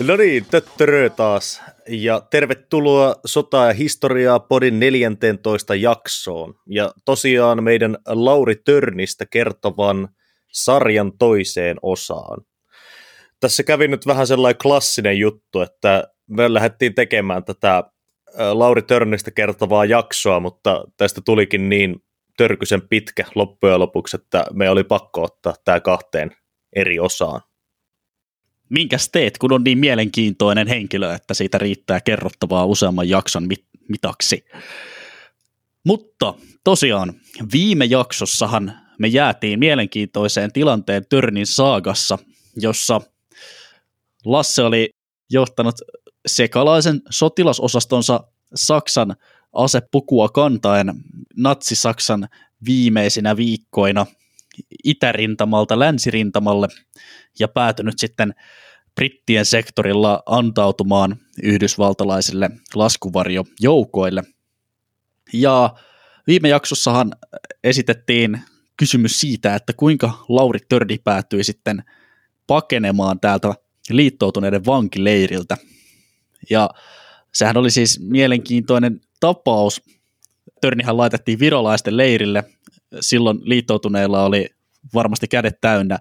No niin, töttörö taas. Ja tervetuloa Sota ja historiaa podin 14 jaksoon. Ja tosiaan meidän Lauri Törnistä kertovan sarjan toiseen osaan. Tässä kävi nyt vähän sellainen klassinen juttu, että me lähdettiin tekemään tätä Lauri Törnistä kertovaa jaksoa, mutta tästä tulikin niin törkysen pitkä loppujen lopuksi, että me oli pakko ottaa tämä kahteen eri osaan minkäs teet, kun on niin mielenkiintoinen henkilö, että siitä riittää kerrottavaa useamman jakson mit- mitaksi. Mutta tosiaan viime jaksossahan me jäätiin mielenkiintoiseen tilanteen Törnin saagassa, jossa Lasse oli johtanut sekalaisen sotilasosastonsa Saksan asepukua kantaen Natsi-Saksan viimeisinä viikkoina itärintamalta länsirintamalle ja päätynyt sitten brittien sektorilla antautumaan yhdysvaltalaisille laskuvarjojoukoille. Ja viime jaksossahan esitettiin kysymys siitä, että kuinka Lauri Tördi päätyi sitten pakenemaan täältä liittoutuneiden vankileiriltä. Ja sehän oli siis mielenkiintoinen tapaus. Törnihän laitettiin virolaisten leirille. Silloin liittoutuneilla oli varmasti kädet täynnä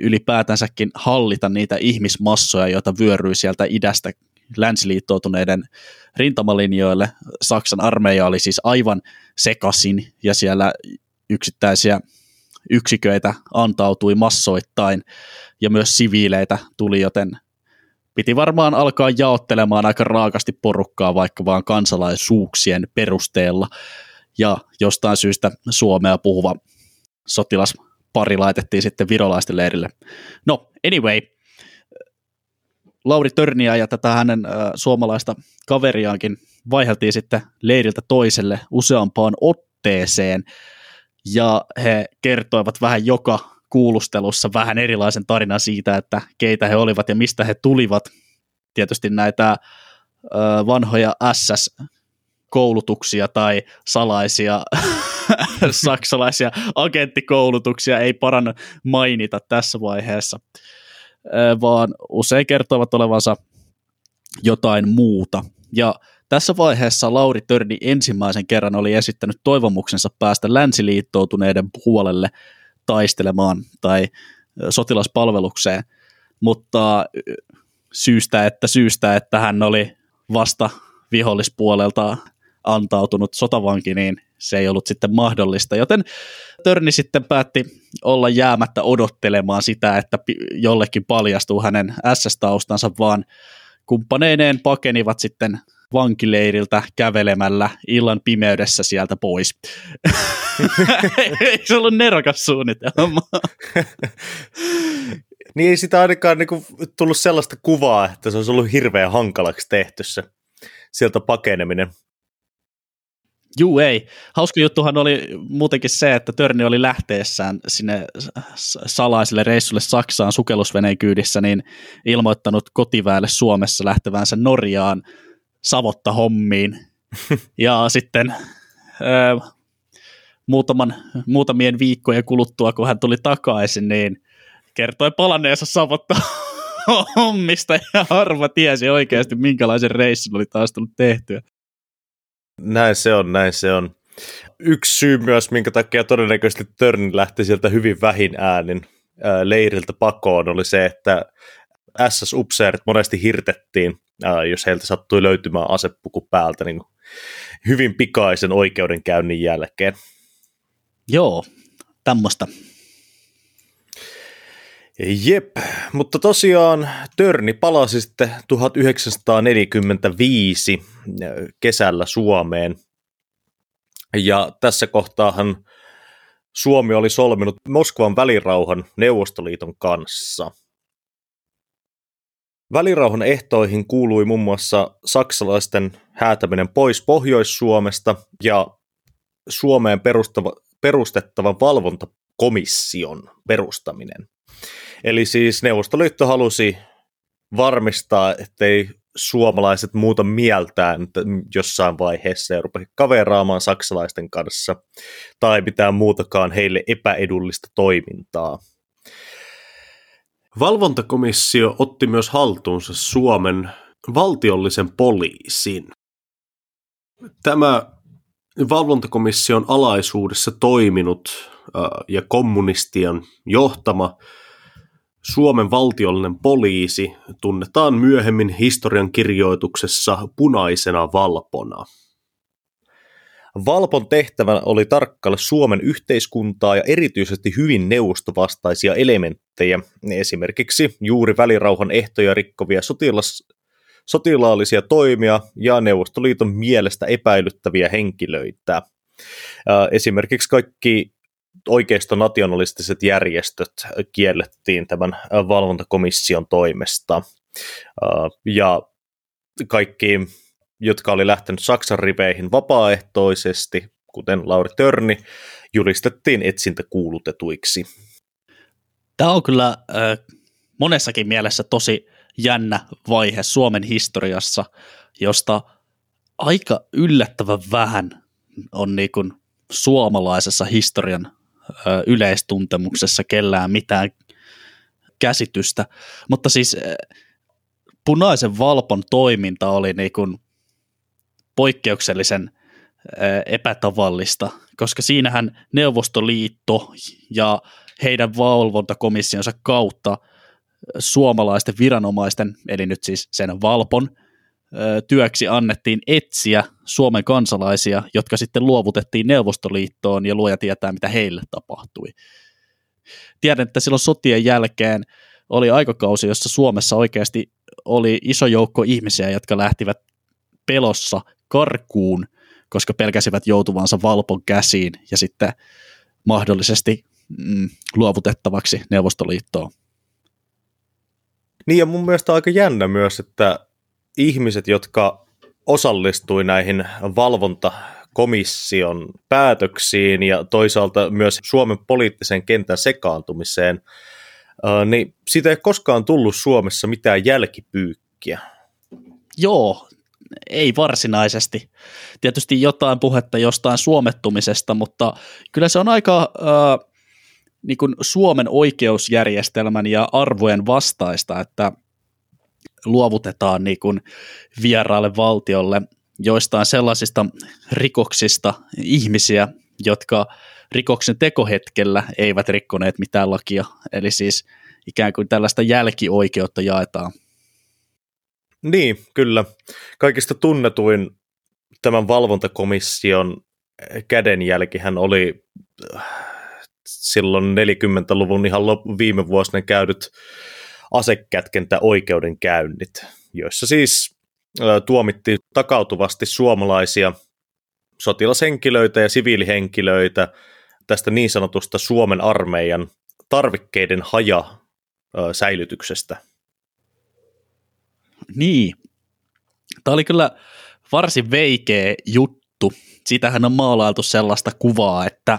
ylipäätänsäkin hallita niitä ihmismassoja, joita vyöryy sieltä idästä länsiliittoutuneiden rintamalinjoille. Saksan armeija oli siis aivan sekasin ja siellä yksittäisiä yksiköitä antautui massoittain ja myös siviileitä tuli, joten piti varmaan alkaa jaottelemaan aika raakasti porukkaa vaikka vaan kansalaisuuksien perusteella. Ja jostain syystä Suomea puhuva sotilas pari laitettiin sitten virolaisten leirille. No, anyway, Lauri Törniä ja tätä hänen äh, suomalaista kaveriaankin vaiheltiin sitten leiriltä toiselle useampaan otteeseen, ja he kertoivat vähän joka kuulustelussa vähän erilaisen tarinan siitä, että keitä he olivat ja mistä he tulivat. Tietysti näitä äh, vanhoja SS-koulutuksia tai salaisia saksalaisia agenttikoulutuksia ei paranna mainita tässä vaiheessa, vaan usein kertovat olevansa jotain muuta. Ja tässä vaiheessa Lauri Törni ensimmäisen kerran oli esittänyt toivomuksensa päästä länsiliittoutuneiden puolelle taistelemaan tai sotilaspalvelukseen, mutta syystä, että syystä, että hän oli vasta vihollispuolelta antautunut sotavanki, niin se ei ollut sitten mahdollista, joten Törni sitten päätti olla jäämättä odottelemaan sitä, että jollekin paljastuu hänen SS-taustansa, vaan kumppaneineen pakenivat sitten vankileiriltä kävelemällä illan pimeydessä sieltä pois. Eikö se ollut nerokas suunnitelma? niin ei sitä ainakaan niinku tullut sellaista kuvaa, että se olisi ollut hirveän hankalaksi tehty se sieltä pakeneminen. Juu ei. Hauska juttuhan oli muutenkin se, että Törni oli lähteessään sinne salaiselle reissulle Saksaan sukellusveneen kyydissä, niin ilmoittanut kotiväelle Suomessa lähtevänsä Norjaan savotta hommiin. ja sitten ö, muutaman, muutamien viikkojen kuluttua, kun hän tuli takaisin, niin kertoi palanneensa savotta hommista ja harva tiesi oikeasti, minkälaisen reissun oli taas tullut tehtyä. Näin se on, näin se on. Yksi syy myös, minkä takia todennäköisesti Törni lähti sieltä hyvin vähin äänin ää, leiriltä pakoon, oli se, että SS-upseerit monesti hirtettiin, jos heiltä sattui löytymään asepuku päältä niin hyvin pikaisen oikeudenkäynnin jälkeen. Joo, tämmöistä. Jep, mutta tosiaan Törni palasi sitten 1945 kesällä Suomeen. Ja tässä kohtaahan Suomi oli solminut Moskovan välirauhan Neuvostoliiton kanssa. Välirauhan ehtoihin kuului muun muassa saksalaisten häätäminen pois Pohjois-Suomesta ja Suomeen perustava, perustettavan valvontakomission perustaminen. Eli siis Neuvostoliitto halusi varmistaa, ettei suomalaiset muuta mieltään jossain vaiheessa ja rupea kaveraamaan saksalaisten kanssa tai mitään muutakaan heille epäedullista toimintaa. Valvontakomissio otti myös haltuunsa Suomen valtiollisen poliisin. Tämä valvontakomission alaisuudessa toiminut ja kommunistien johtama Suomen valtiollinen poliisi tunnetaan myöhemmin historian kirjoituksessa punaisena valpona. Valpon tehtävä oli tarkkailla Suomen yhteiskuntaa ja erityisesti hyvin neuvostovastaisia elementtejä, esimerkiksi juuri välirauhan ehtoja rikkovia sotilas, sotilaallisia toimia ja Neuvostoliiton mielestä epäilyttäviä henkilöitä. Esimerkiksi kaikki oikeisto-nationalistiset järjestöt kiellettiin tämän valvontakomission toimesta. Ja kaikki, jotka oli lähtenyt Saksan riveihin vapaaehtoisesti, kuten Lauri Törni, julistettiin etsintä kuulutetuiksi. Tämä on kyllä äh, monessakin mielessä tosi jännä vaihe Suomen historiassa, josta aika yllättävän vähän on niin kuin suomalaisessa historian yleistuntemuksessa kellään mitään käsitystä. Mutta siis punaisen valpon toiminta oli niin kuin poikkeuksellisen epätavallista, koska siinähän Neuvostoliitto ja heidän valvontakomissionsa kautta suomalaisten viranomaisten, eli nyt siis sen valpon, työksi annettiin etsiä Suomen kansalaisia, jotka sitten luovutettiin Neuvostoliittoon ja luoja tietää, mitä heille tapahtui. Tiedän, että silloin sotien jälkeen oli aikakausi, jossa Suomessa oikeasti oli iso joukko ihmisiä, jotka lähtivät pelossa karkuun, koska pelkäsivät joutuvansa valpon käsiin ja sitten mahdollisesti mm, luovutettavaksi Neuvostoliittoon. Niin ja mun mielestä aika jännä myös, että ihmiset, jotka osallistui näihin valvontakomission päätöksiin ja toisaalta myös Suomen poliittisen kentän sekaantumiseen, niin siitä ei koskaan tullut Suomessa mitään jälkipyykkiä. Joo, ei varsinaisesti. Tietysti jotain puhetta jostain suomettumisesta, mutta kyllä se on aika äh, niin kuin Suomen oikeusjärjestelmän ja arvojen vastaista, että luovutetaan niin kuin vieraalle valtiolle joistain sellaisista rikoksista ihmisiä, jotka rikoksen tekohetkellä eivät rikkoneet mitään lakia. Eli siis ikään kuin tällaista jälkioikeutta jaetaan. Niin, kyllä. Kaikista tunnetuin tämän valvontakomission kädenjälkihän oli äh, silloin 40-luvun ihan viime vuosina käydyt asekätkentä oikeudenkäynnit, joissa siis tuomittiin takautuvasti suomalaisia sotilashenkilöitä ja siviilihenkilöitä tästä niin sanotusta Suomen armeijan tarvikkeiden haja säilytyksestä. Niin. Tämä oli kyllä varsin veikeä juttu. Siitähän on maalailtu sellaista kuvaa, että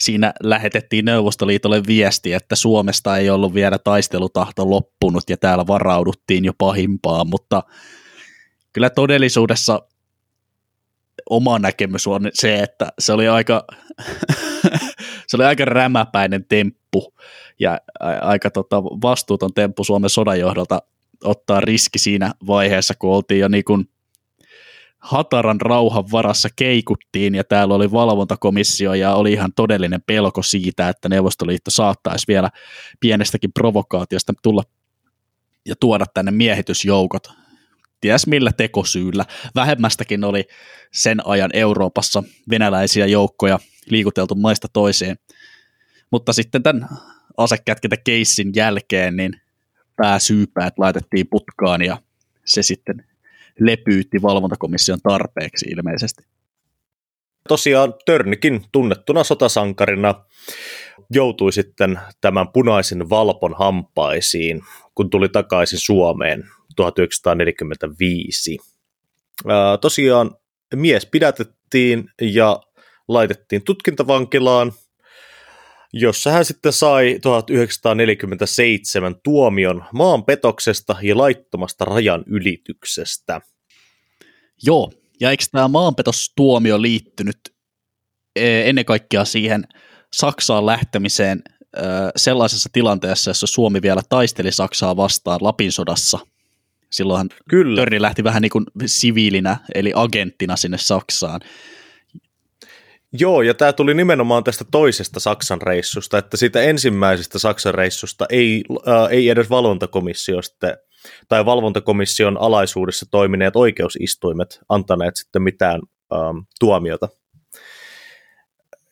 siinä lähetettiin Neuvostoliitolle viesti, että Suomesta ei ollut vielä taistelutahto loppunut ja täällä varauduttiin jo pahimpaan, mutta kyllä todellisuudessa oma näkemys on se, että se oli aika, se oli aika rämäpäinen temppu ja aika tota, vastuuton temppu Suomen sodan johdolta ottaa riski siinä vaiheessa, kun oltiin jo niin kuin hataran rauhan varassa keikuttiin ja täällä oli valvontakomissio ja oli ihan todellinen pelko siitä, että Neuvostoliitto saattaisi vielä pienestäkin provokaatiosta tulla ja tuoda tänne miehitysjoukot. Ties millä tekosyyllä. Vähemmästäkin oli sen ajan Euroopassa venäläisiä joukkoja liikuteltu maista toiseen. Mutta sitten tämän asekätkentä keissin jälkeen niin pääsyypäät laitettiin putkaan ja se sitten lepyytti valvontakomission tarpeeksi ilmeisesti. Tosiaan Törnikin tunnettuna sotasankarina joutui sitten tämän punaisen valpon hampaisiin, kun tuli takaisin Suomeen 1945. Ää, tosiaan mies pidätettiin ja laitettiin tutkintavankilaan, jossa hän sitten sai 1947 tuomion maanpetoksesta ja laittomasta rajan ylityksestä. Joo, ja eikö tämä maanpetostuomio liittynyt e, ennen kaikkea siihen Saksaan lähtemiseen sellaisessa tilanteessa, jossa Suomi vielä taisteli Saksaa vastaan Lapin sodassa. Silloinhan Kyllä. Törni lähti vähän niin kuin siviilinä, eli agenttina sinne Saksaan. Joo, ja tämä tuli nimenomaan tästä toisesta Saksan reissusta, että siitä ensimmäisestä Saksan reissusta ei, äh, ei edes valvontakomissio sitten, tai valvontakomission alaisuudessa toimineet oikeusistuimet antaneet sitten mitään ähm, tuomiota.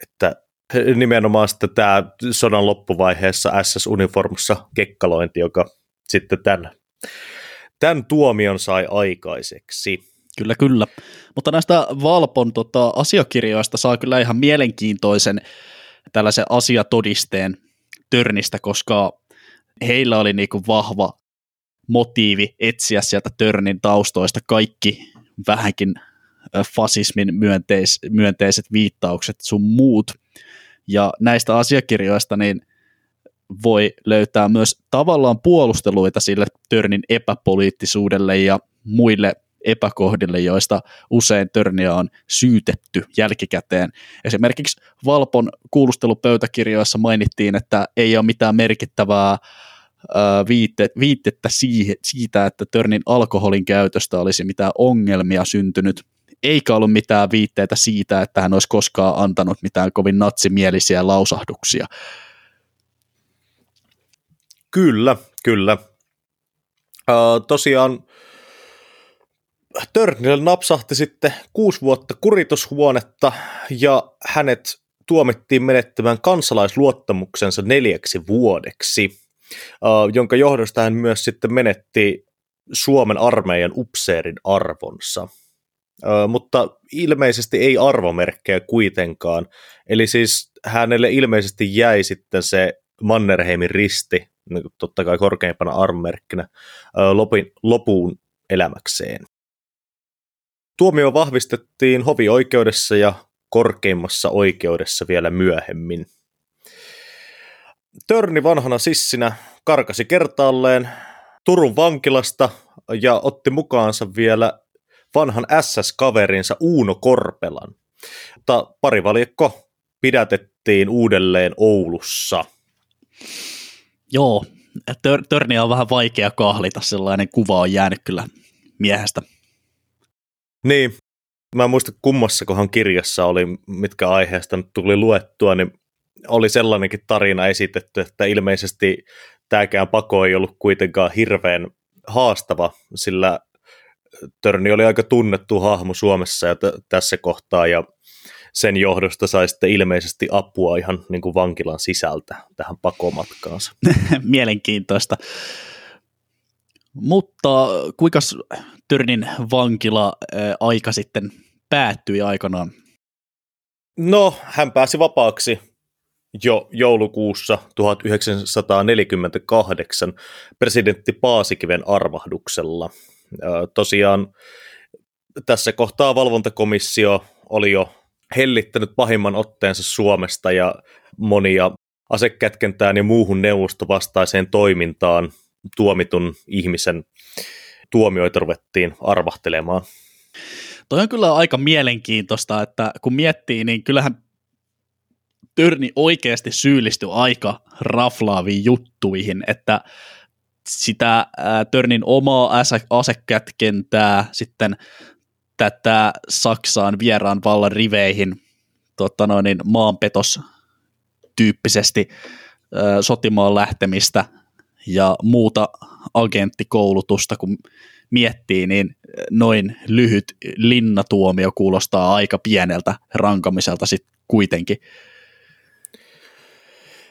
Että nimenomaan sitten tämä sodan loppuvaiheessa SS-uniformussa kekkalointi, joka sitten tämän, tämän tuomion sai aikaiseksi. Kyllä, kyllä. Mutta näistä Valpon tota, asiakirjoista saa kyllä ihan mielenkiintoisen tällaisen asiatodisteen Törnistä, koska heillä oli niinku vahva motiivi etsiä sieltä Törnin taustoista kaikki vähänkin fasismin myönteis, myönteiset viittaukset sun muut. Ja näistä asiakirjoista niin voi löytää myös tavallaan puolusteluita sille Törnin epäpoliittisuudelle ja muille epäkohdille, joista usein Törniä on syytetty jälkikäteen. Esimerkiksi Valpon kuulustelupöytäkirjoissa mainittiin, että ei ole mitään merkittävää viitte, viitettä siitä, että Törnin alkoholin käytöstä olisi mitään ongelmia syntynyt, eikä ollut mitään viitteitä siitä, että hän olisi koskaan antanut mitään kovin natsimielisiä lausahduksia. Kyllä, kyllä. Uh, tosiaan Törnille napsahti sitten kuusi vuotta kuritushuonetta ja hänet tuomittiin menettämään kansalaisluottamuksensa neljäksi vuodeksi, jonka johdosta hän myös sitten menetti Suomen armeijan upseerin arvonsa. Mutta ilmeisesti ei arvomerkkejä kuitenkaan. Eli siis hänelle ilmeisesti jäi sitten se Mannerheimin risti, niin totta kai korkeimpana arvomerkkinä, lopuun elämäkseen. Tuomio vahvistettiin hovioikeudessa ja korkeimmassa oikeudessa vielä myöhemmin. Törni vanhana sissinä karkasi kertaalleen Turun vankilasta ja otti mukaansa vielä vanhan SS-kaverinsa Uuno Korpelan. Mutta parivalikko pidätettiin uudelleen Oulussa. Joo, tör- Törniä on vähän vaikea kahlita, sellainen kuva on jäänyt kyllä miehestä. Niin, mä en muista kummassakohan kirjassa oli, mitkä aiheesta nyt tuli luettua, niin oli sellainenkin tarina esitetty, että ilmeisesti tämäkään pako ei ollut kuitenkaan hirveän haastava, sillä Törni oli aika tunnettu hahmo Suomessa ja t- tässä kohtaa, ja sen johdosta sai sitten ilmeisesti apua ihan niin kuin vankilan sisältä tähän pakomatkaansa. Mielenkiintoista. Mutta kuinka Törnin vankila aika sitten päättyi aikanaan? No, hän pääsi vapaaksi jo joulukuussa 1948 presidentti Paasikiven armahduksella. Tosiaan tässä kohtaa valvontakomissio oli jo hellittänyt pahimman otteensa Suomesta ja monia asekätkentään ja muuhun neuvostovastaiseen toimintaan tuomitun ihmisen tuomioita ruvettiin arvahtelemaan. Toi on kyllä aika mielenkiintoista, että kun miettii, niin kyllähän Tyrni oikeasti syyllistyi aika raflaaviin juttuihin, että sitä Törnin omaa asekätkentää, sitten tätä Saksaan vieraan vallan riveihin tota noin, niin maanpetos tyyppisesti sotimaan lähtemistä ja muuta agenttikoulutusta, kun miettii, niin noin lyhyt linnatuomio kuulostaa aika pieneltä rankamiselta sitten kuitenkin.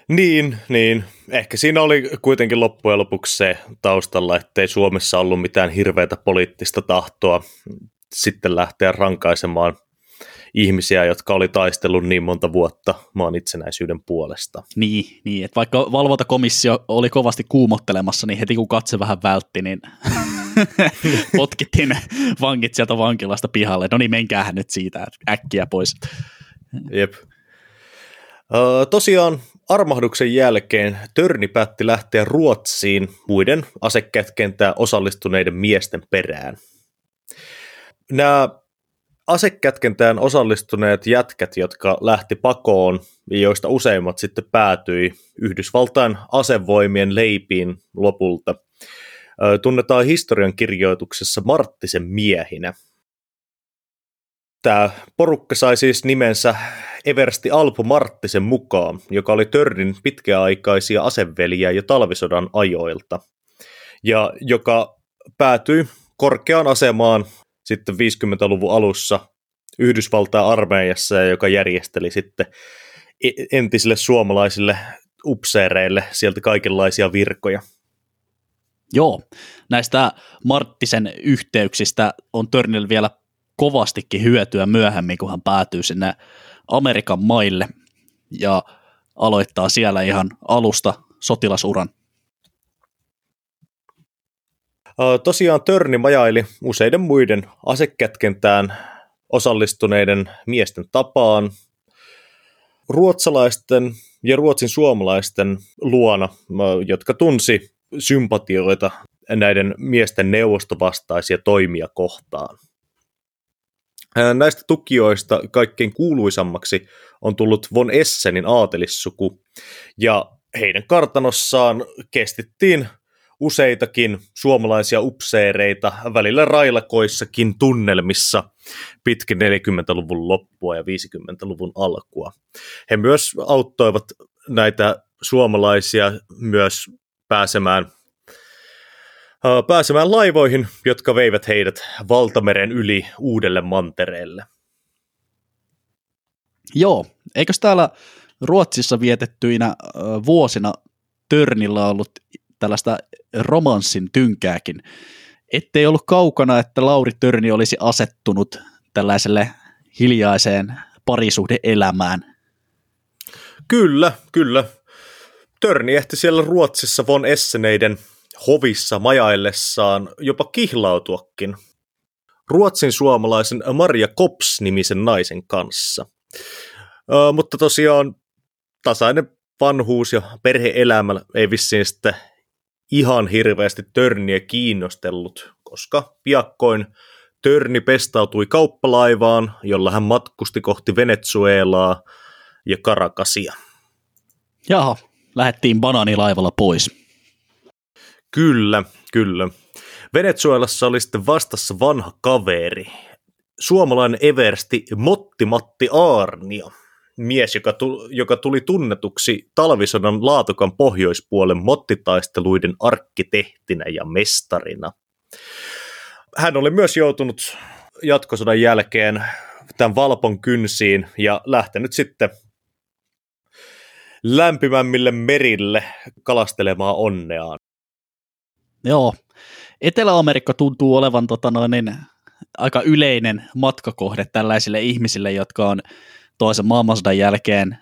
Niin, niin. Ehkä siinä oli kuitenkin loppujen lopuksi se taustalla, ettei Suomessa ollut mitään hirveätä poliittista tahtoa sitten lähteä rankaisemaan ihmisiä, jotka oli taistellut niin monta vuotta maan itsenäisyyden puolesta. Niin, niin että vaikka valvontakomissio oli kovasti kuumottelemassa, niin heti kun katse vähän vältti, niin potkittiin vangit sieltä vankilasta pihalle. No niin, menkäähän nyt siitä äkkiä pois. Jep. Tosiaan armahduksen jälkeen Törni päätti lähteä Ruotsiin muiden asekätkentään osallistuneiden miesten perään. Nämä asekätkentään osallistuneet jätkät, jotka lähti pakoon, joista useimmat sitten päätyi Yhdysvaltain asevoimien leipiin lopulta, tunnetaan historian kirjoituksessa Marttisen miehinä. Tämä porukka sai siis nimensä Eversti Alpu Marttisen mukaan, joka oli Törnin pitkäaikaisia aseveliä jo talvisodan ajoilta, ja joka päätyi korkeaan asemaan sitten 50-luvun alussa Yhdysvaltain armeijassa, joka järjesteli sitten e- entisille suomalaisille upseereille sieltä kaikenlaisia virkoja. Joo, näistä Marttisen yhteyksistä on Törnillä vielä kovastikin hyötyä myöhemmin, kun hän päätyy sinne Amerikan maille ja aloittaa siellä ihan alusta sotilasuran. Tosiaan Törni majaili useiden muiden asekätkentään osallistuneiden miesten tapaan ruotsalaisten ja ruotsin suomalaisten luona, jotka tunsi sympatioita näiden miesten neuvostovastaisia toimia kohtaan. Näistä tukijoista kaikkein kuuluisammaksi on tullut von Essenin aatelissuku, ja heidän kartanossaan kestittiin useitakin suomalaisia upseereita välillä railakoissakin tunnelmissa pitkin 40-luvun loppua ja 50-luvun alkua. He myös auttoivat näitä suomalaisia myös pääsemään pääsemään laivoihin, jotka veivät heidät valtameren yli uudelle mantereelle. Joo, eikös täällä Ruotsissa vietettyinä vuosina Törnillä ollut tällaista romanssin tynkääkin. Ettei ollut kaukana, että Lauri Törni olisi asettunut tällaiselle hiljaiseen parisuhdeelämään. Kyllä, kyllä. Törni ehti siellä Ruotsissa von Esseneiden hovissa majaillessaan jopa kihlautuakin ruotsin suomalaisen Maria Kops-nimisen naisen kanssa. Ö, mutta tosiaan tasainen vanhuus ja perheelämä ei vissiin sitten ihan hirveästi Törniä kiinnostellut, koska piakkoin Törni pestautui kauppalaivaan, jolla hän matkusti kohti Venezuelaa ja Karakasia. Jaha, lähdettiin banaanilaivalla pois. Kyllä, kyllä. Venezuelassa oli sitten vastassa vanha kaveri, suomalainen eversti Motti Matti Aarnio, mies, joka, tuli, joka tuli tunnetuksi talvisodan laatukan pohjoispuolen mottitaisteluiden arkkitehtinä ja mestarina. Hän oli myös joutunut jatkosodan jälkeen tämän Valpon kynsiin ja lähtenyt sitten lämpimämmille merille kalastelemaan onneaan. Joo, Etelä-Amerikka tuntuu olevan tota noin, aika yleinen matkakohde tällaisille ihmisille, jotka on toisen maailmansodan jälkeen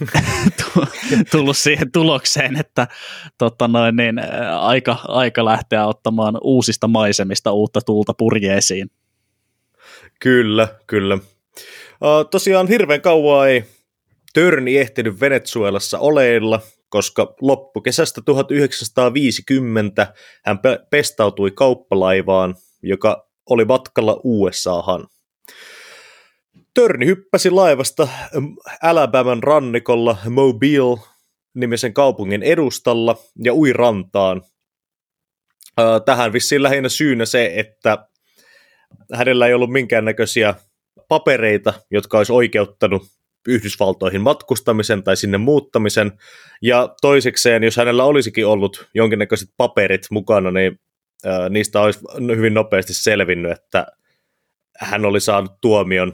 tullut siihen tulokseen, että tota noin, niin, aika, aika lähteä ottamaan uusista maisemista uutta tuulta purjeesiin. Kyllä, kyllä. Uh, tosiaan hirveän kauan ei Törni ehtinyt Venezuelassa oleilla, koska loppukesästä 1950 hän pestautui kauppalaivaan, joka oli matkalla USAhan. Törni hyppäsi laivasta Alabaman rannikolla Mobile nimisen kaupungin edustalla ja ui rantaan. Tähän vissiin lähinnä syynä se, että hänellä ei ollut minkäännäköisiä papereita, jotka olisi oikeuttanut Yhdysvaltoihin matkustamisen tai sinne muuttamisen. Ja toisekseen, jos hänellä olisikin ollut jonkinnäköiset paperit mukana, niin niistä olisi hyvin nopeasti selvinnyt, että hän oli saanut tuomion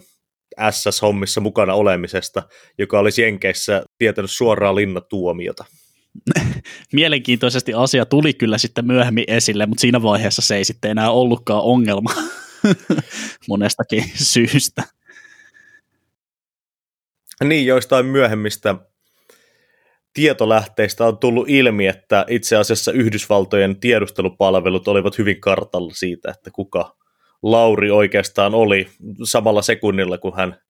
SS-hommissa mukana olemisesta, joka olisi Jenkeissä tietänyt suoraan linnatuomiota. Mielenkiintoisesti asia tuli kyllä sitten myöhemmin esille, mutta siinä vaiheessa se ei sitten enää ollutkaan ongelma monestakin syystä. Niin, joistain myöhemmistä tietolähteistä on tullut ilmi, että itse asiassa Yhdysvaltojen tiedustelupalvelut olivat hyvin kartalla siitä, että kuka Lauri oikeastaan oli samalla sekunnilla, kun hän,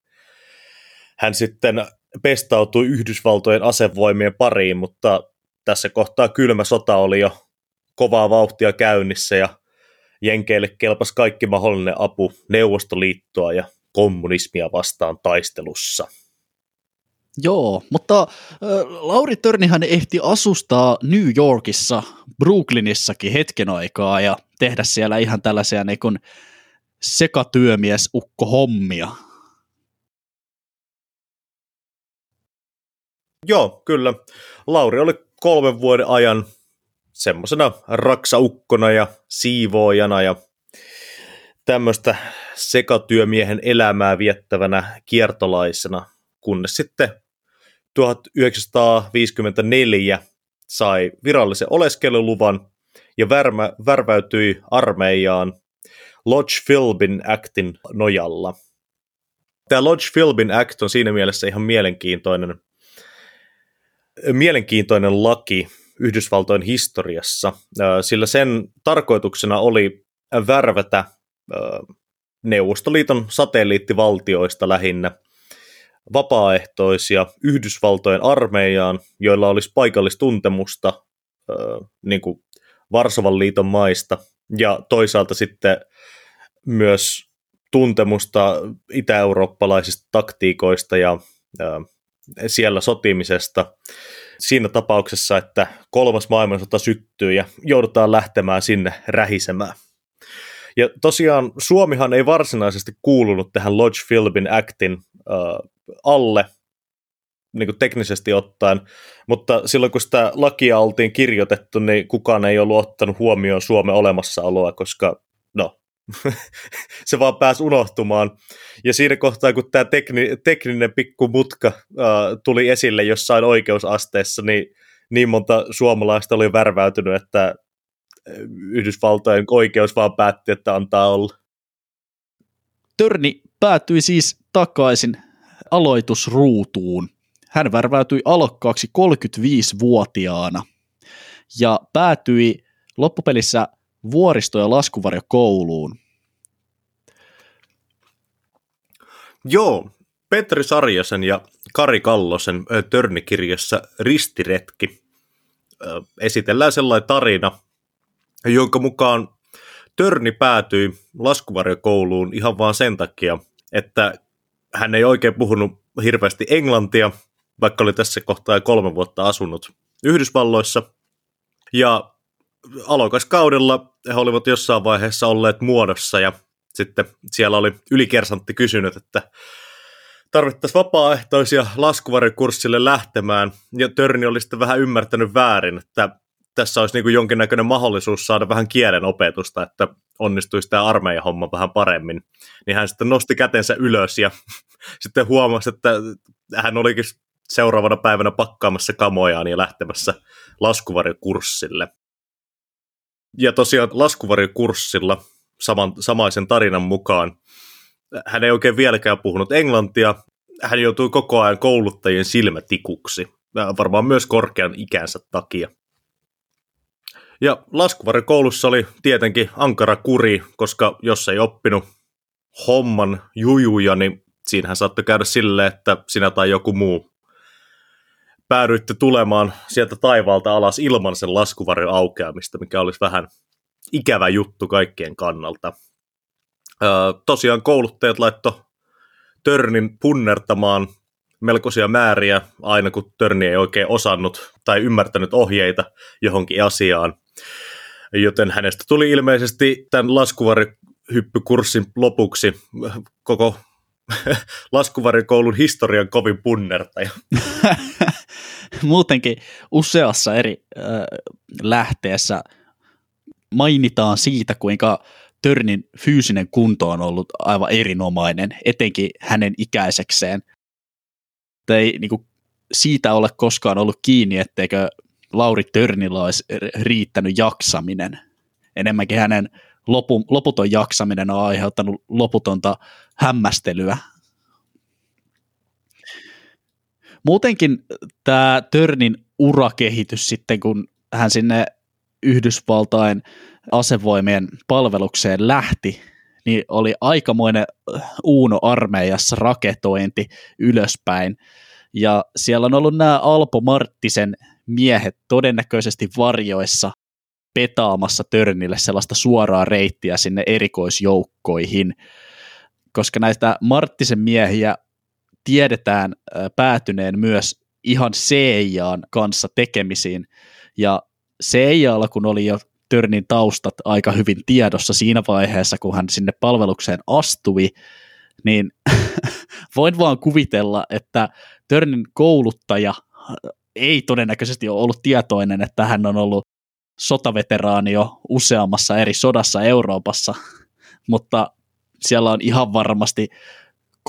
hän sitten pestautui Yhdysvaltojen asevoimien pariin, mutta tässä kohtaa kylmä sota oli jo kovaa vauhtia käynnissä ja Jenkeille kelpas kaikki mahdollinen apu Neuvostoliittoa ja kommunismia vastaan taistelussa. Joo, mutta äh, Lauri Törnihän ehti asustaa New Yorkissa, Brooklynissakin hetken aikaa ja tehdä siellä ihan tällaisia niin kuin sekatyömies ukko hommia. Joo, kyllä. Lauri oli kolmen vuoden ajan semmoisena raksaukkona ja siivoojana ja tämmöistä sekatyömiehen elämää viettävänä kiertolaisena, kunnes sitten 1954 sai virallisen oleskeluluvan ja värmä, värväytyi armeijaan Lodge Philbin Actin nojalla. Tämä Lodge Philbin Act on siinä mielessä ihan mielenkiintoinen, mielenkiintoinen laki Yhdysvaltojen historiassa, sillä sen tarkoituksena oli värvätä Neuvostoliiton satelliittivaltioista lähinnä vapaaehtoisia Yhdysvaltojen armeijaan, joilla olisi paikallistuntemusta niin kuin Varsovan liiton maista ja toisaalta sitten myös tuntemusta itä-eurooppalaisista taktiikoista ja siellä sotimisesta siinä tapauksessa, että kolmas maailmansota syttyy ja joudutaan lähtemään sinne rähisemään. Ja tosiaan Suomihan ei varsinaisesti kuulunut tähän Lodge Philbin Actin äh, alle niin kuin teknisesti ottaen, mutta silloin kun sitä lakia oltiin kirjoitettu, niin kukaan ei ollut ottanut huomioon Suomen olemassaoloa, koska no, se vaan pääsi unohtumaan. Ja siinä kohtaa, kun tämä tekni, tekninen pikku mutka äh, tuli esille jossain oikeusasteessa, niin niin monta suomalaista oli värväytynyt, että Yhdysvaltojen oikeus vaan päätti, että antaa olla. Törni päätyi siis takaisin aloitusruutuun. Hän värväytyi alokkaaksi 35-vuotiaana ja päätyi loppupelissä vuoristo- ja laskuvarjokouluun. Joo, Petri Sarjasen ja Kari Kallosen törnikirjassa Ristiretki esitellään sellainen tarina, jonka mukaan Törni päätyi laskuvarjokouluun ihan vaan sen takia, että hän ei oikein puhunut hirveästi englantia, vaikka oli tässä kohtaa kolme vuotta asunut Yhdysvalloissa. Ja alokaskaudella he olivat jossain vaiheessa olleet muodossa ja sitten siellä oli ylikersantti kysynyt, että tarvittaisiin vapaaehtoisia laskuvarjokurssille lähtemään, ja Törni oli sitten vähän ymmärtänyt väärin, että tässä olisi niin jonkinnäköinen mahdollisuus saada vähän kielen opetusta, että onnistuisi tämä armeijan homma vähän paremmin. Niin hän sitten nosti kätensä ylös ja sitten huomasi, että hän olikin seuraavana päivänä pakkaamassa kamojaan ja lähtemässä laskuvarjokurssille. Ja tosiaan laskuvarjokurssilla saman, samaisen tarinan mukaan hän ei oikein vieläkään puhunut englantia, hän joutui koko ajan kouluttajien silmätikuksi, varmaan myös korkean ikänsä takia. Ja laskuvarikoulussa oli tietenkin ankara kuri, koska jos ei oppinut homman jujuja, niin siinähän saattoi käydä silleen, että sinä tai joku muu päädyitte tulemaan sieltä taivaalta alas ilman sen laskuvarjon aukeamista, mikä olisi vähän ikävä juttu kaikkien kannalta. Öö, tosiaan kouluttajat laitto Törnin punnertamaan melkoisia määriä aina kun Törni ei oikein osannut tai ymmärtänyt ohjeita johonkin asiaan. Joten hänestä tuli ilmeisesti tämän laskuvarihyppykurssin lopuksi koko laskuvarikoulun historian kovin punnertaja. Muutenkin useassa eri äh, lähteessä mainitaan siitä, kuinka Törnin fyysinen kunto on ollut aivan erinomainen, etenkin hänen ikäisekseen. Ei niin kuin, siitä ole koskaan ollut kiinni, etteikö Lauri Törnillä olisi riittänyt jaksaminen. Enemmänkin hänen lopu, loputon jaksaminen on aiheuttanut loputonta hämmästelyä. Muutenkin tämä Törnin urakehitys sitten, kun hän sinne Yhdysvaltain asevoimien palvelukseen lähti, niin oli aikamoinen Uuno armeijassa raketointi ylöspäin. Ja siellä on ollut nämä Alpo Marttisen miehet todennäköisesti varjoissa petaamassa Törnille sellaista suoraa reittiä sinne erikoisjoukkoihin, koska näitä Marttisen miehiä tiedetään päätyneen myös ihan CIAn kanssa tekemisiin, ja CIAlla kun oli jo Törnin taustat aika hyvin tiedossa siinä vaiheessa, kun hän sinne palvelukseen astui, niin voin vaan kuvitella, että Törnin kouluttaja ei todennäköisesti ole ollut tietoinen, että hän on ollut sotaveteraani jo useammassa eri sodassa Euroopassa, mutta siellä on ihan varmasti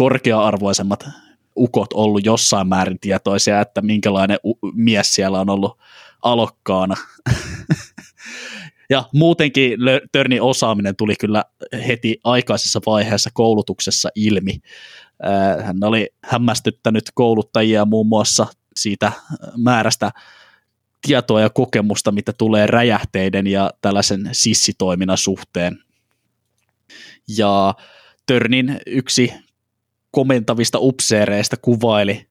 korkea-arvoisemmat ukot ollut jossain määrin tietoisia, että minkälainen mies siellä on ollut alokkaana. ja muutenkin Törnin osaaminen tuli kyllä heti aikaisessa vaiheessa koulutuksessa ilmi. Hän oli hämmästyttänyt kouluttajia muun muassa siitä määrästä tietoa ja kokemusta, mitä tulee räjähteiden ja tällaisen sissitoiminnan suhteen. Ja Törnin yksi komentavista upseereista kuvaili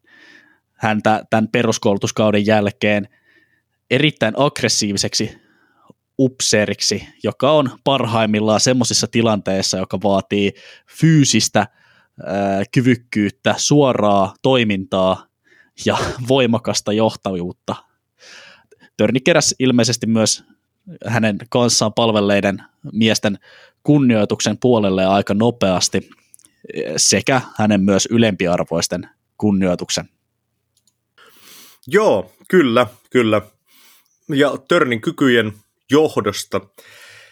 häntä tämän peruskoulutuskauden jälkeen erittäin aggressiiviseksi upseeriksi, joka on parhaimmillaan semmoisissa tilanteissa, joka vaatii fyysistä kyvykkyyttä, suoraa toimintaa ja voimakasta johtajuutta. Törni keräsi ilmeisesti myös hänen kanssaan palvelleiden miesten kunnioituksen puolelle aika nopeasti sekä hänen myös ylempiarvoisten kunnioituksen. Joo, kyllä, kyllä. Ja Törnin kykyjen johdosta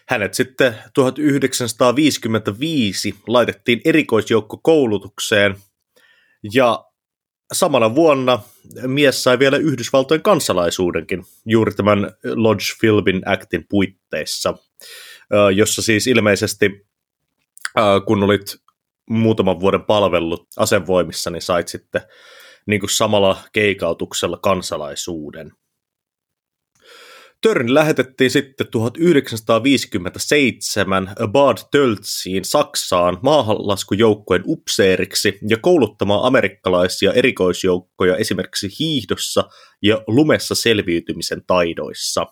hänet sitten 1955 laitettiin erikoisjoukkokoulutukseen ja samana vuonna mies sai vielä Yhdysvaltojen kansalaisuudenkin juuri tämän Lodge Philbin Actin puitteissa, jossa siis ilmeisesti kun olit muutaman vuoden palvellut asevoimissa, niin sait sitten niin kuin samalla keikautuksella kansalaisuuden. Törn lähetettiin sitten 1957 Bad Töltsiin Saksaan maahanlaskujoukkojen upseeriksi ja kouluttamaan amerikkalaisia erikoisjoukkoja esimerkiksi hiihdossa ja lumessa selviytymisen taidoissa.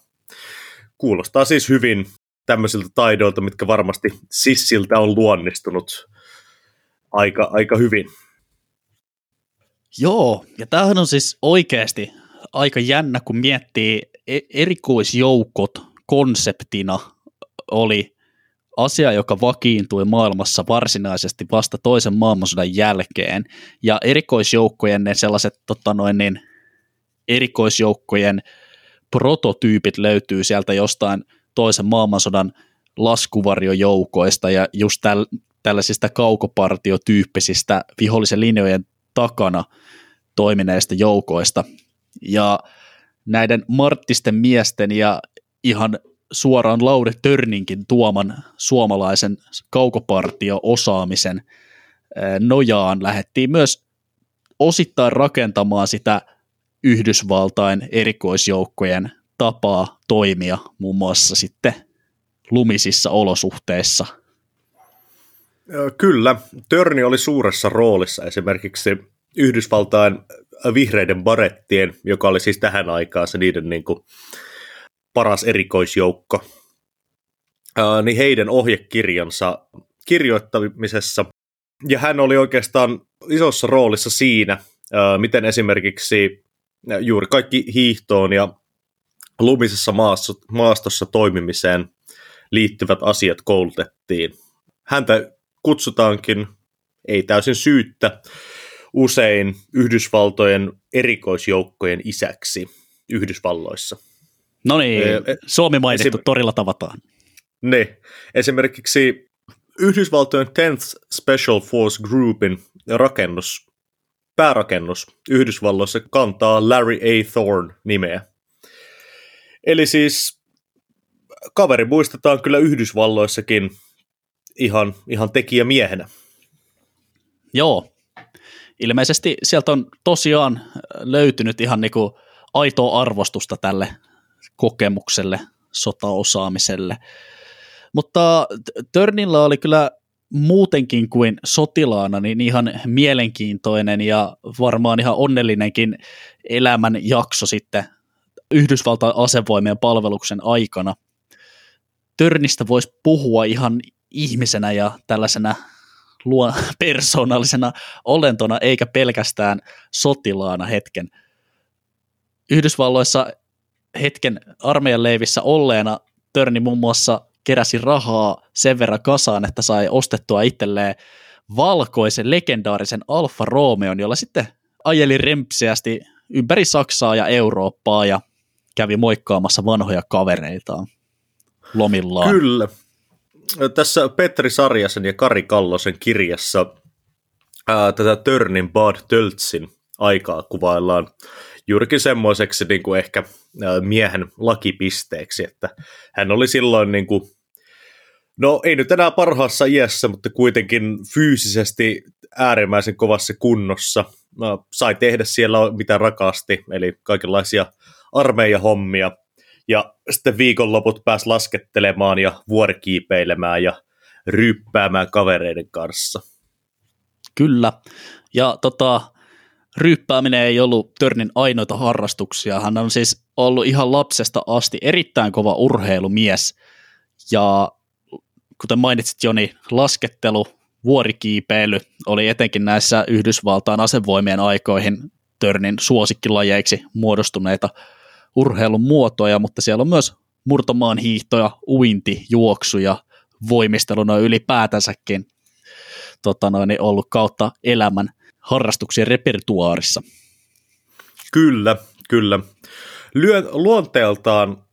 Kuulostaa siis hyvin tämmöisiltä taidoilta, mitkä varmasti Sissiltä on luonnistunut aika, aika hyvin. Joo, ja tämähän on siis oikeasti aika jännä, kun miettii e- erikoisjoukot konseptina oli asia, joka vakiintui maailmassa varsinaisesti vasta toisen maailmansodan jälkeen. Ja erikoisjoukkojen ne sellaiset tota noin, niin, erikoisjoukkojen prototyypit löytyy sieltä jostain toisen maailmansodan laskuvarjojoukoista ja just täl, tällaisista kaukopartiotyyppisistä vihollisen linjojen takana toimineista joukoista. Ja näiden marttisten miesten ja ihan suoraan Lauri Törninkin tuoman suomalaisen kaukopartio-osaamisen nojaan lähdettiin myös osittain rakentamaan sitä Yhdysvaltain erikoisjoukkojen tapaa toimia muun muassa sitten lumisissa olosuhteissa. Kyllä, Törni oli suuressa roolissa esimerkiksi Yhdysvaltain vihreiden barettien, joka oli siis tähän aikaan se niiden niin kuin paras erikoisjoukko, niin heidän ohjekirjansa kirjoittamisessa. Ja hän oli oikeastaan isossa roolissa siinä, miten esimerkiksi juuri kaikki hiihtoon ja lumisessa maastossa toimimiseen liittyvät asiat koulutettiin. Häntä kutsutaankin, ei täysin syyttä, usein Yhdysvaltojen erikoisjoukkojen isäksi Yhdysvalloissa. No niin, Suomi mainittu, esim- torilla tavataan. Ne, esimerkiksi Yhdysvaltojen 10th Special Force Groupin rakennus, päärakennus Yhdysvalloissa kantaa Larry A. Thorne nimeä. Eli siis kaveri muistetaan kyllä Yhdysvalloissakin ihan, ihan tekijämiehenä. Joo, ilmeisesti sieltä on tosiaan löytynyt ihan niinku aitoa arvostusta tälle kokemukselle, sotaosaamiselle. Mutta Törnillä oli kyllä muutenkin kuin sotilaana niin ihan mielenkiintoinen ja varmaan ihan onnellinenkin elämän jakso sitten Yhdysvaltain asevoimien palveluksen aikana. Törnistä voisi puhua ihan ihmisenä ja tällaisena luo, persoonallisena olentona, eikä pelkästään sotilaana hetken. Yhdysvalloissa hetken armeijan leivissä olleena Törni muun muassa keräsi rahaa sen verran kasaan, että sai ostettua itselleen valkoisen legendaarisen Alfa Romeon, jolla sitten ajeli rempseästi ympäri Saksaa ja Eurooppaa ja kävi moikkaamassa vanhoja kavereitaan lomillaan. Kyllä. Tässä Petri Sarjasen ja Kari Kallosen kirjassa ää, tätä Törnin Bad Töltsin aikaa kuvaillaan juurikin semmoiseksi niin kuin ehkä ää, miehen lakipisteeksi, että hän oli silloin niin kuin, no ei nyt enää parhaassa iässä, mutta kuitenkin fyysisesti äärimmäisen kovassa kunnossa. No, sai tehdä siellä mitä rakasti, eli kaikenlaisia armeijahommia, ja sitten viikonloput pääsi laskettelemaan ja vuorikiipeilemään ja ryppäämään kavereiden kanssa. Kyllä, ja tota, ryyppääminen ei ollut Törnin ainoita harrastuksia. Hän on siis ollut ihan lapsesta asti erittäin kova urheilumies. Ja kuten mainitsit Joni, laskettelu, vuorikiipeily oli etenkin näissä Yhdysvaltain asevoimien aikoihin Törnin suosikkilajeiksi muodostuneita urheilun muotoja, mutta siellä on myös murtomaan hiihtoja, uinti, juoksu ja voimistelu noin ylipäätänsäkin tota noin, ollut kautta elämän harrastuksien repertuaarissa. Kyllä, kyllä. Lyö, luonteeltaan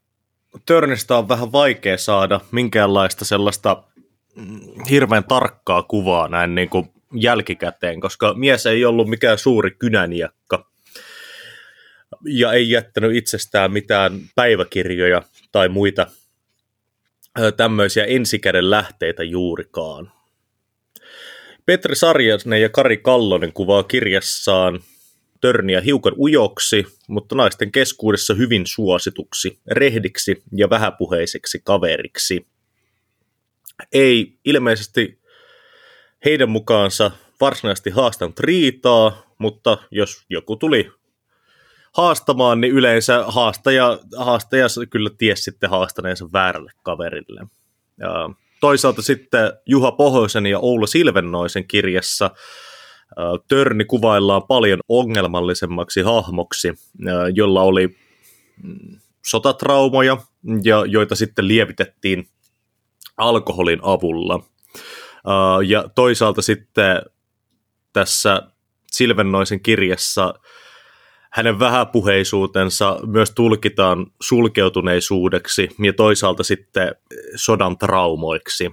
Törnistä on vähän vaikea saada minkäänlaista sellaista mm, hirveän tarkkaa kuvaa näin niin kuin jälkikäteen, koska mies ei ollut mikään suuri kynäniakka ja ei jättänyt itsestään mitään päiväkirjoja tai muita tämmöisiä ensikäden lähteitä juurikaan. Petri Sarjanen ja Kari Kallonen kuvaa kirjassaan Törniä hiukan ujoksi, mutta naisten keskuudessa hyvin suosituksi, rehdiksi ja vähäpuheiseksi kaveriksi. Ei ilmeisesti heidän mukaansa varsinaisesti haastanut riitaa, mutta jos joku tuli haastamaan, niin yleensä haastaja, haastaja kyllä ties sitten haastaneensa väärälle kaverille. Ja toisaalta sitten Juha Pohjoisen ja Oula Silvennoisen kirjassa Törni kuvaillaan paljon ongelmallisemmaksi hahmoksi, jolla oli mm, sotatraumoja, ja joita sitten lievitettiin alkoholin avulla. Ja toisaalta sitten tässä Silvennoisen kirjassa hänen vähäpuheisuutensa myös tulkitaan sulkeutuneisuudeksi ja toisaalta sitten sodan traumoiksi.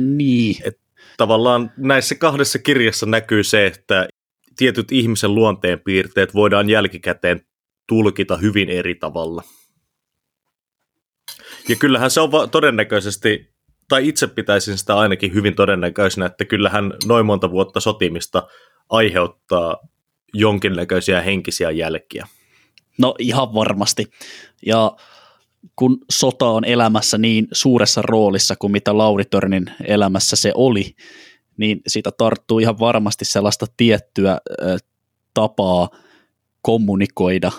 Niin. Et tavallaan näissä kahdessa kirjassa näkyy se, että tietyt ihmisen luonteen piirteet voidaan jälkikäteen tulkita hyvin eri tavalla. Ja kyllähän se on todennäköisesti, tai itse pitäisin sitä ainakin hyvin todennäköisenä, että kyllähän noin monta vuotta sotimista aiheuttaa jonkinnäköisiä henkisiä jälkiä. No ihan varmasti. Ja kun sota on elämässä niin suuressa roolissa kuin mitä Lauri Törnin elämässä se oli, niin siitä tarttuu ihan varmasti sellaista tiettyä tapaa kommunikoida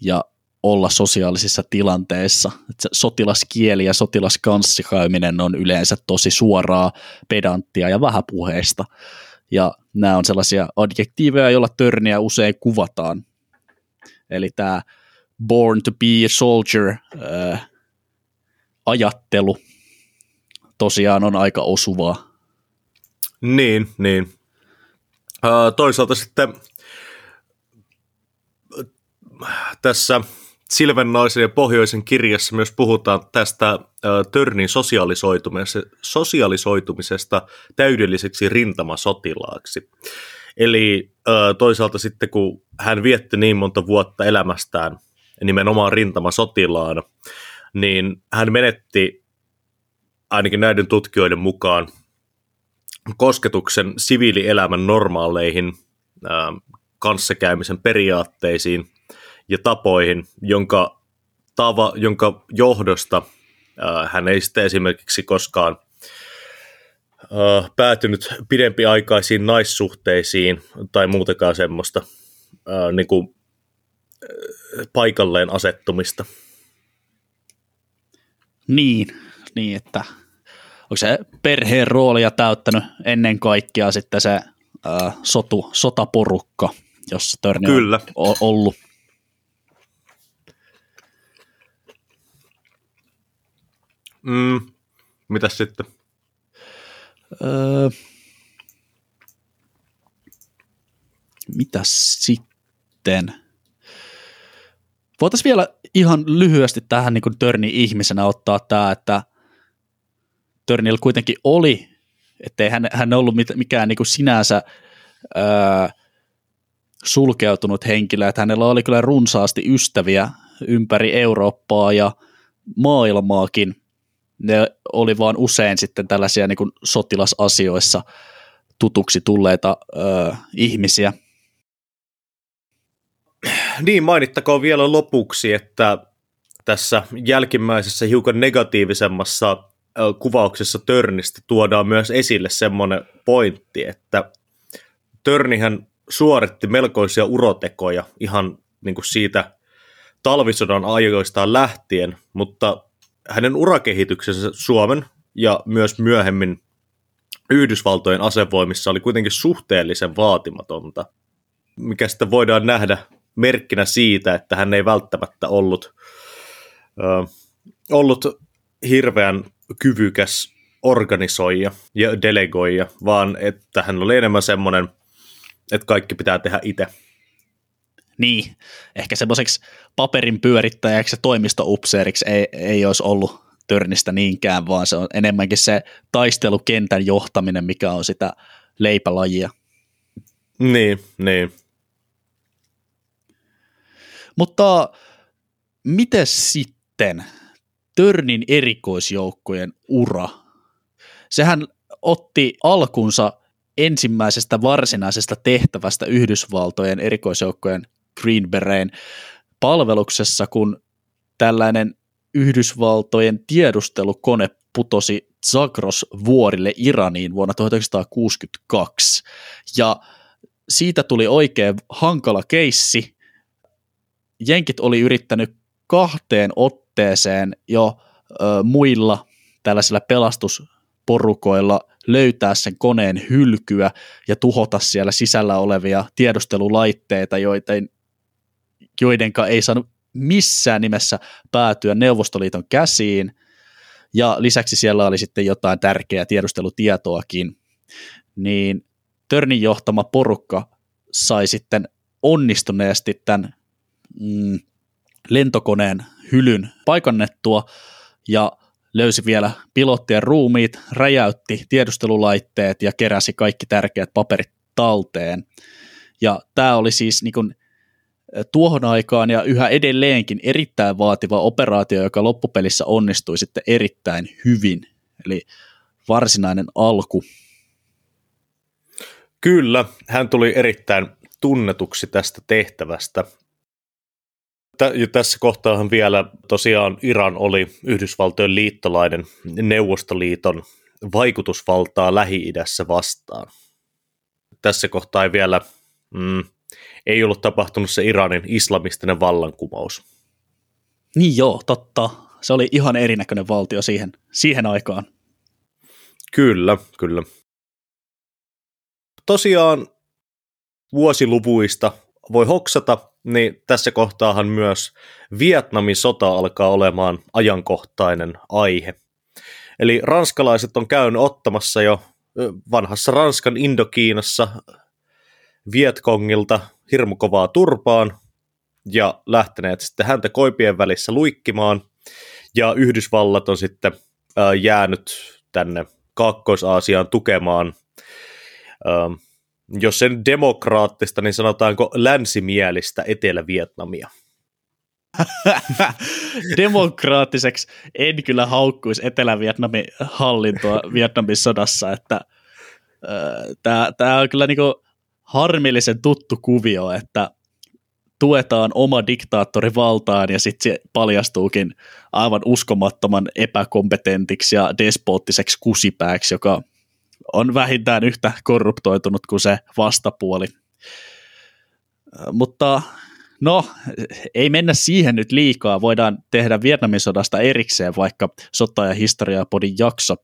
ja olla sosiaalisissa tilanteissa. Sotilaskieli ja sotilaskanssakäyminen on yleensä tosi suoraa, pedanttia ja vähäpuheista ja nämä on sellaisia adjektiiveja, joilla törniä usein kuvataan. Eli tämä born to be a soldier äh, ajattelu tosiaan on aika osuvaa. Niin, niin. Äh, toisaalta sitten tässä Silvennaisen ja Pohjoisen kirjassa myös puhutaan tästä Törnin sosialisoitumisesta, sosialisoitumisesta täydelliseksi rintamasotilaaksi. Eli toisaalta sitten kun hän vietti niin monta vuotta elämästään nimenomaan rintamasotilaana, niin hän menetti ainakin näiden tutkijoiden mukaan kosketuksen siviilielämän normaaleihin kanssakäymisen periaatteisiin ja tapoihin, jonka, tava, jonka johdosta äh, hän ei sitten esimerkiksi koskaan äh, päätynyt pidempiaikaisiin naissuhteisiin tai muutakaan semmoista äh, niin kuin, äh, paikalleen asettumista. Niin, niin että onko se perheen roolia täyttänyt ennen kaikkea sitten se ää, sotu, sotaporukka, jossa Törni Kyllä. on ollut. Mm, mitäs sitten? Öö, mitäs sitten? Voitaisiin vielä ihan lyhyesti tähän niin kuin Törni ihmisenä ottaa tämä, että Törnillä kuitenkin oli, ettei hän, hän ollut mikään niin kuin sinänsä öö, sulkeutunut henkilö, että hänellä oli kyllä runsaasti ystäviä ympäri Eurooppaa ja maailmaakin. Ne oli vaan usein sitten tällaisia niin kuin sotilasasioissa tutuksi tulleita öö, ihmisiä. Niin, mainittakoon vielä lopuksi, että tässä jälkimmäisessä hiukan negatiivisemmassa kuvauksessa Törnistä tuodaan myös esille semmoinen pointti, että Törnihän suoritti melkoisia urotekoja ihan niin kuin siitä talvisodan ajoistaan lähtien, mutta hänen urakehityksensä Suomen ja myös myöhemmin Yhdysvaltojen asevoimissa oli kuitenkin suhteellisen vaatimatonta, mikä sitten voidaan nähdä merkkinä siitä, että hän ei välttämättä ollut, ö, ollut hirveän kyvykäs organisoija ja delegoija, vaan että hän oli enemmän semmoinen, että kaikki pitää tehdä itse. Niin, ehkä semmoiseksi paperin pyörittäjäksi ja toimistoupseeriksi ei, ei olisi ollut Törnistä niinkään, vaan se on enemmänkin se taistelukentän johtaminen, mikä on sitä leipälajia. Niin, niin. Mutta miten sitten Törnin erikoisjoukkojen ura? Sehän otti alkunsa ensimmäisestä varsinaisesta tehtävästä Yhdysvaltojen erikoisjoukkojen Green Bereen palveluksessa, kun tällainen Yhdysvaltojen tiedustelukone putosi Zagros-vuorille Iraniin vuonna 1962. Ja siitä tuli oikein hankala keissi, jenkit oli yrittänyt kahteen otteeseen jo ö, muilla tällaisilla pelastusporukoilla löytää sen koneen hylkyä ja tuhota siellä sisällä olevia tiedustelulaitteita, joiden, joidenka ei saanut missään nimessä päätyä Neuvostoliiton käsiin. Ja lisäksi siellä oli sitten jotain tärkeää tiedustelutietoakin. Niin Törnin johtama porukka sai sitten onnistuneesti tämän mm, lentokoneen hylyn paikannettua ja löysi vielä pilottien ruumiit, räjäytti tiedustelulaitteet ja keräsi kaikki tärkeät paperit talteen. Ja tämä oli siis niin kuin, tuohon aikaan ja yhä edelleenkin erittäin vaativa operaatio, joka loppupelissä onnistui sitten erittäin hyvin. Eli varsinainen alku. Kyllä, hän tuli erittäin tunnetuksi tästä tehtävästä ja tässä kohtaahan vielä tosiaan Iran oli Yhdysvaltojen liittolainen Neuvostoliiton vaikutusvaltaa Lähi-idässä vastaan. Tässä kohtaa ei vielä mm, ei ollut tapahtunut se Iranin islamistinen vallankumous. Niin joo, totta. Se oli ihan erinäköinen valtio siihen, siihen aikaan. Kyllä, kyllä. Tosiaan vuosiluvuista voi hoksata, niin tässä kohtaahan myös Vietnamin sota alkaa olemaan ajankohtainen aihe. Eli ranskalaiset on käynyt ottamassa jo vanhassa Ranskan Indokiinassa Vietkongilta hirmukovaa turpaan ja lähteneet sitten häntä koipien välissä luikkimaan. Ja Yhdysvallat on sitten jäänyt tänne Kaakkois-Aasiaan tukemaan jos sen demokraattista, niin sanotaanko länsimielistä Etelä-Vietnamia? Demokraattiseksi en kyllä haukkuisi Etelä-Vietnamin hallintoa Vietnamin sodassa, että äh, tämä on kyllä niinku harmillisen tuttu kuvio, että tuetaan oma diktaattori valtaan ja sitten se paljastuukin aivan uskomattoman epäkompetentiksi ja despoottiseksi kusipääksi, joka on vähintään yhtä korruptoitunut kuin se vastapuoli. Mutta No, ei mennä siihen nyt liikaa. Voidaan tehdä Vietnamin sodasta erikseen vaikka sota- ja historiapodin jakso.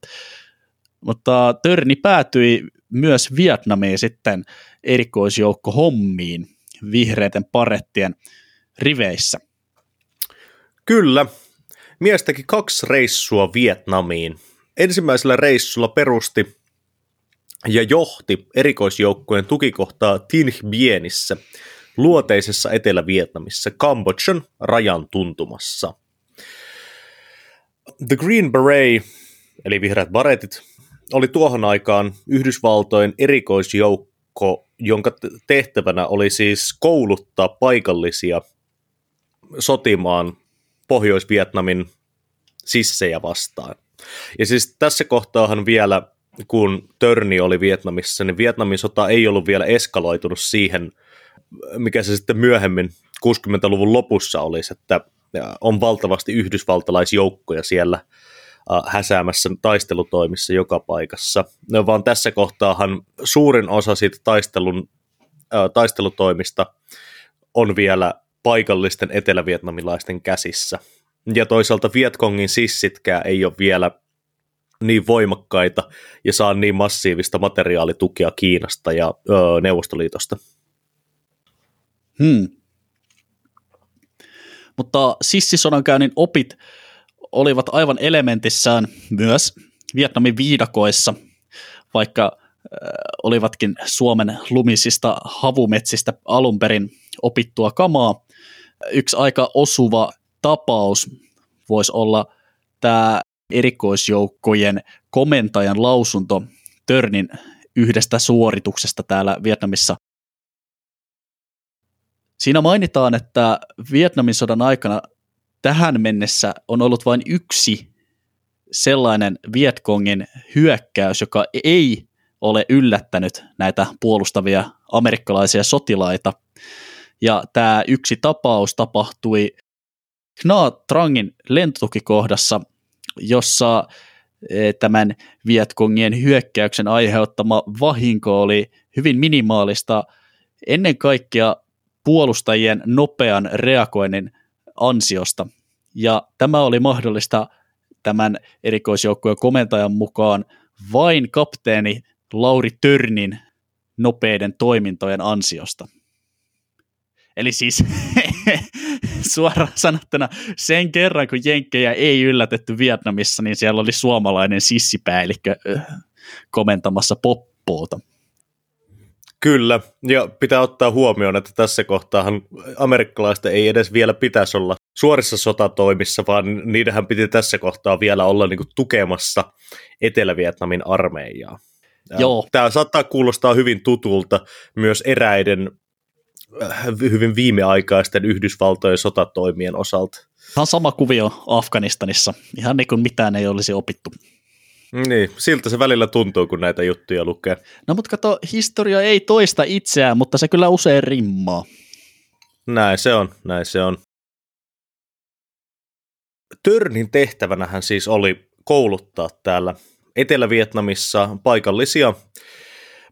Mutta Törni päätyi myös Vietnamiin sitten erikoisjoukko hommiin vihreiden parettien riveissä. Kyllä. Mies teki kaksi reissua Vietnamiin. Ensimmäisellä reissulla perusti ja johti erikoisjoukkojen tukikohtaa Tin Bienissä, luoteisessa Etelä-Vietnamissa, Kambodjan rajan tuntumassa. The Green Beret, eli vihreät baretit, oli tuohon aikaan Yhdysvaltojen erikoisjoukko, jonka tehtävänä oli siis kouluttaa paikallisia sotimaan Pohjois-Vietnamin sissejä vastaan. Ja siis tässä kohtaahan vielä, kun Törni oli Vietnamissa, niin Vietnamin sota ei ollut vielä eskaloitunut siihen, mikä se sitten myöhemmin 60-luvun lopussa olisi, että on valtavasti yhdysvaltalaisjoukkoja siellä häsäämässä taistelutoimissa joka paikassa, no, vaan tässä kohtaahan suurin osa siitä taistelun, taistelutoimista on vielä paikallisten etelävietnamilaisten käsissä. Ja toisaalta Vietkongin sissitkään ei ole vielä niin voimakkaita ja saa niin massiivista materiaalitukea Kiinasta ja öö, Neuvostoliitosta. Hmm. Mutta sissisodankäynnin opit olivat aivan elementissään myös Vietnamin viidakoissa, vaikka äh, olivatkin Suomen lumisista havumetsistä alun perin opittua kamaa. Yksi aika osuva tapaus voisi olla tämä erikoisjoukkojen komentajan lausunto Törnin yhdestä suorituksesta täällä Vietnamissa. Siinä mainitaan, että Vietnamin sodan aikana tähän mennessä on ollut vain yksi sellainen Vietkongin hyökkäys, joka ei ole yllättänyt näitä puolustavia amerikkalaisia sotilaita. Ja tämä yksi tapaus tapahtui Kna Trangin lentotukikohdassa, jossa e, tämän Vietkongien hyökkäyksen aiheuttama vahinko oli hyvin minimaalista ennen kaikkea puolustajien nopean reagoinnin ansiosta. Ja tämä oli mahdollista tämän erikoisjoukkojen komentajan mukaan vain kapteeni Lauri Törnin nopeiden toimintojen ansiosta. Eli siis suoraan sanottuna sen kerran, kun Jenkkejä ei yllätetty Vietnamissa, niin siellä oli suomalainen sissipäällikkö komentamassa poppoota. Kyllä, ja pitää ottaa huomioon, että tässä kohtaahan amerikkalaista ei edes vielä pitäisi olla suorissa sotatoimissa, vaan niidenhän piti tässä kohtaa vielä olla niin kuin tukemassa Etelä-Vietnamin armeijaa. Joo. Tämä saattaa kuulostaa hyvin tutulta myös eräiden äh, hyvin viimeaikaisten Yhdysvaltojen sotatoimien osalta. Tämä on sama kuvio Afganistanissa, ihan niin kuin mitään ei olisi opittu. Niin, siltä se välillä tuntuu, kun näitä juttuja lukee. No mutta kato, historia ei toista itseään, mutta se kyllä usein rimmaa. Näin se on, näin se on. Törnin tehtävänähän siis oli kouluttaa täällä Etelä-Vietnamissa paikallisia,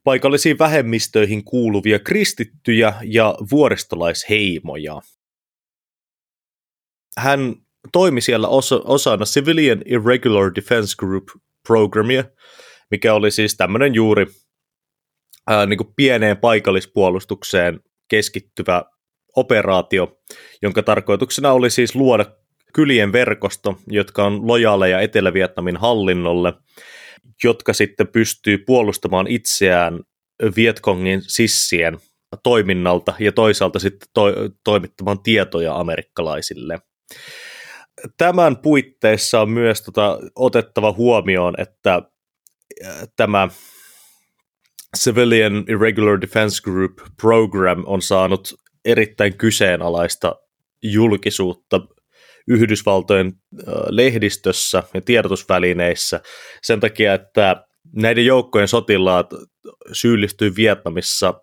paikallisiin vähemmistöihin kuuluvia kristittyjä ja vuoristolaisheimoja. Hän toimi siellä osa, osana Civilian Irregular Defense Group programia, mikä oli siis tämmöinen juuri ää, niin kuin pieneen paikallispuolustukseen keskittyvä operaatio, jonka tarkoituksena oli siis luoda kylien verkosto, jotka on lojaaleja Etelä-Vietnamin hallinnolle, jotka sitten pystyy puolustamaan itseään Vietkongin sissien toiminnalta ja toisaalta sitten to- toimittamaan tietoja amerikkalaisille tämän puitteissa on myös tota, otettava huomioon, että äh, tämä Civilian Irregular Defense Group Program on saanut erittäin kyseenalaista julkisuutta Yhdysvaltojen äh, lehdistössä ja tiedotusvälineissä sen takia, että näiden joukkojen sotilaat syyllistyy Vietnamissa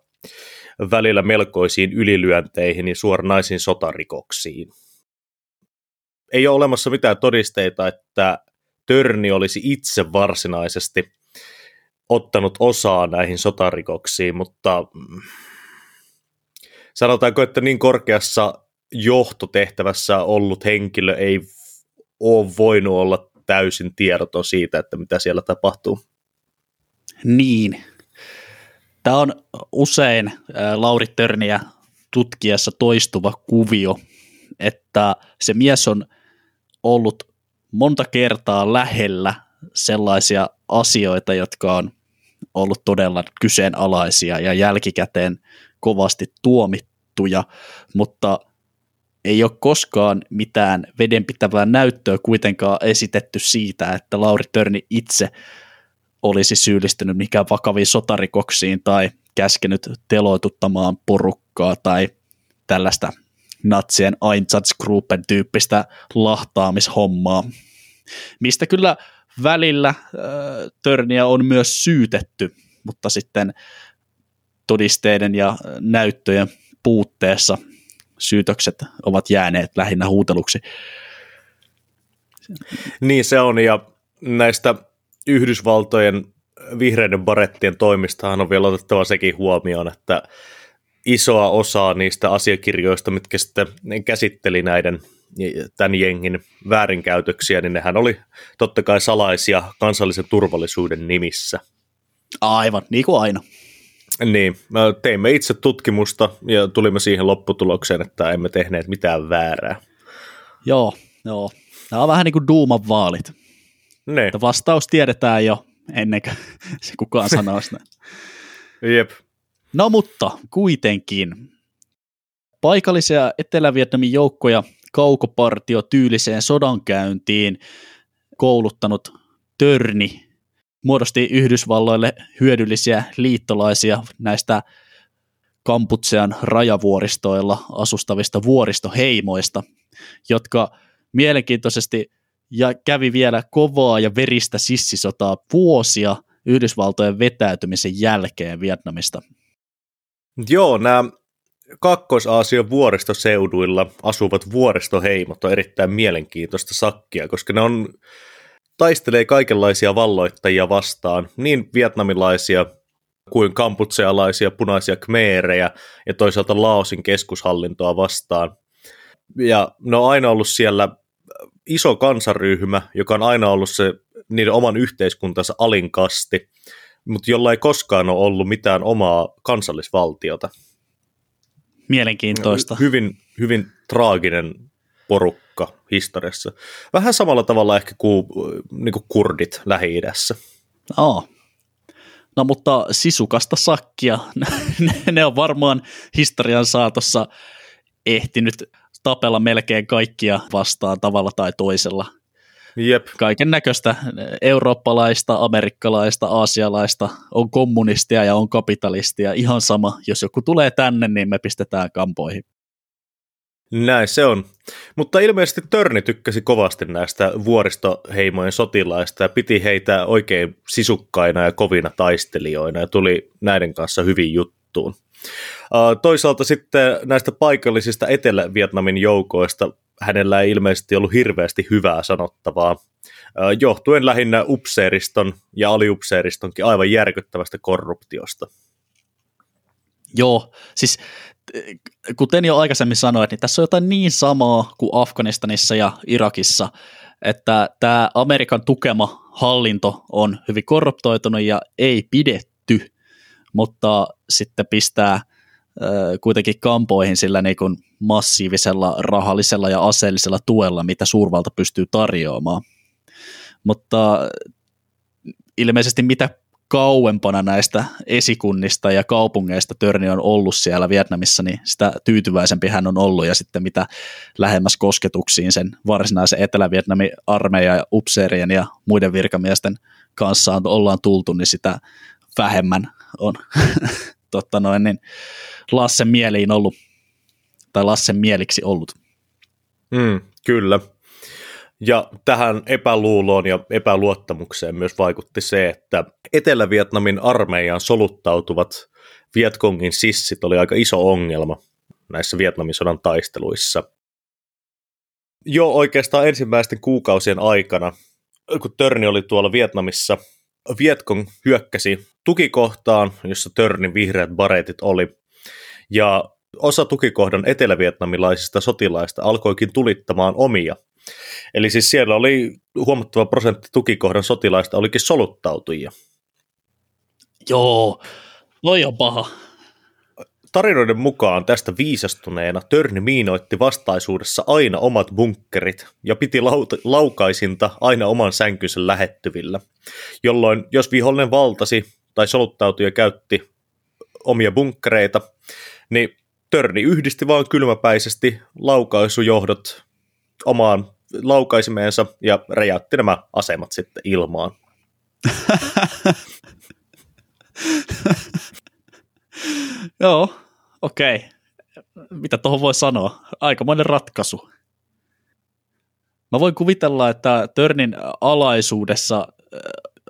välillä melkoisiin ylilyönteihin ja suoranaisiin sotarikoksiin ei ole olemassa mitään todisteita, että Törni olisi itse varsinaisesti ottanut osaa näihin sotarikoksiin, mutta mm, sanotaanko, että niin korkeassa johtotehtävässä ollut henkilö ei ole voinut olla täysin tiedoton siitä, että mitä siellä tapahtuu. Niin. Tämä on usein Lauri Törniä tutkiessa toistuva kuvio, että se mies on ollut monta kertaa lähellä sellaisia asioita, jotka on ollut todella kyseenalaisia ja jälkikäteen kovasti tuomittuja, mutta ei ole koskaan mitään vedenpitävää näyttöä kuitenkaan esitetty siitä, että Lauri Törni itse olisi syyllistynyt mikään vakaviin sotarikoksiin tai käskenyt teloituttamaan porukkaa tai tällaista natsien Einsatzgruppen tyyppistä lahtaamishommaa, mistä kyllä välillä äh, Törniä on myös syytetty, mutta sitten todisteiden ja näyttöjen puutteessa syytökset ovat jääneet lähinnä huuteluksi. Niin se on, ja näistä Yhdysvaltojen vihreiden barettien toimistahan on vielä otettava sekin huomioon, että isoa osaa niistä asiakirjoista, mitkä sitten käsitteli näiden tämän jengin väärinkäytöksiä, niin nehän oli totta kai salaisia kansallisen turvallisuuden nimissä. Aivan, niin kuin aina. Niin, teimme itse tutkimusta ja tulimme siihen lopputulokseen, että emme tehneet mitään väärää. Joo, joo. Tämä on vähän niin kuin Duuman vaalit. Ne. Vastaus tiedetään jo ennen kuin se kukaan sanoo sitä. Jep. No mutta kuitenkin. Paikallisia Etelä-Vietnamin joukkoja kaukopartio tyyliseen sodankäyntiin kouluttanut Törni muodosti Yhdysvalloille hyödyllisiä liittolaisia näistä Kamputsean rajavuoristoilla asustavista vuoristoheimoista, jotka mielenkiintoisesti ja kävi vielä kovaa ja veristä sissisotaa vuosia Yhdysvaltojen vetäytymisen jälkeen Vietnamista. Joo, nämä Kakkois-Aasian vuoristoseuduilla asuvat vuoristoheimot on erittäin mielenkiintoista sakkia, koska ne on taistelee kaikenlaisia valloittajia vastaan, niin vietnamilaisia kuin kamputsealaisia punaisia kmeerejä ja toisaalta Laosin keskushallintoa vastaan. Ja ne on aina ollut siellä iso kansaryhmä, joka on aina ollut se niiden oman yhteiskuntansa alinkasti, mutta jolla ei koskaan ole ollut mitään omaa kansallisvaltiota. Mielenkiintoista. Hyvin, hyvin traaginen porukka historiassa. Vähän samalla tavalla ehkä kuin, niin kuin kurdit Lähi-idässä. Oh. No mutta sisukasta sakkia, ne on varmaan historian saatossa ehtinyt tapella melkein kaikkia vastaan tavalla tai toisella. Jep. Kaiken näköistä eurooppalaista, amerikkalaista, aasialaista, on kommunistia ja on kapitalistia, ihan sama. Jos joku tulee tänne, niin me pistetään kampoihin. Näin se on. Mutta ilmeisesti Törni tykkäsi kovasti näistä vuoristoheimojen sotilaista ja piti heitä oikein sisukkaina ja kovina taistelijoina ja tuli näiden kanssa hyvin juttuun. Toisaalta sitten näistä paikallisista Etelä-Vietnamin joukoista hänellä ei ilmeisesti ollut hirveästi hyvää sanottavaa, johtuen lähinnä upseeriston ja aliupseeristonkin aivan järkyttävästä korruptiosta. Joo, siis kuten jo aikaisemmin sanoin, niin tässä on jotain niin samaa kuin Afganistanissa ja Irakissa, että tämä Amerikan tukema hallinto on hyvin korruptoitunut ja ei pidetty, mutta sitten pistää kuitenkin kampoihin sillä niin kuin massiivisella rahallisella ja aseellisella tuella, mitä suurvalta pystyy tarjoamaan. Mutta ilmeisesti mitä kauempana näistä esikunnista ja kaupungeista Törni on ollut siellä Vietnamissa, niin sitä tyytyväisempi hän on ollut ja sitten mitä lähemmäs kosketuksiin sen varsinaisen Etelä-Vietnamin armeijan ja upseerien ja muiden virkamiesten kanssa ollaan tultu, niin sitä vähemmän on totta noin, niin Lassen mieliin ollut, tai Lassen mieliksi ollut. Mm, kyllä. Ja tähän epäluuloon ja epäluottamukseen myös vaikutti se, että Etelä-Vietnamin armeijaan soluttautuvat Vietkongin sissit oli aika iso ongelma näissä Vietnamin sodan taisteluissa. Jo oikeastaan ensimmäisten kuukausien aikana, kun Törni oli tuolla Vietnamissa, Vietkong hyökkäsi tukikohtaan, jossa Törnin vihreät baretit oli, ja osa tukikohdan etelävietnamilaisista sotilaista alkoikin tulittamaan omia. Eli siis siellä oli huomattava prosentti tukikohdan sotilaista olikin soluttautujia. Joo, noi on paha. Tarinoiden mukaan tästä viisastuneena Törni miinoitti vastaisuudessa aina omat bunkkerit ja piti lauta- laukaisinta aina oman sänkynsä lähettyvillä, jolloin jos vihollinen valtasi tai soluttautuja käytti omia bunkkereita, niin Törni yhdisti vaan kylmäpäisesti laukaisujohdot omaan laukaisimeensa ja räjäytti nämä asemat sitten ilmaan. Joo, okei. Mitä tuohon voi sanoa? Aikamoinen ratkaisu. Mä voin kuvitella, että Törnin alaisuudessa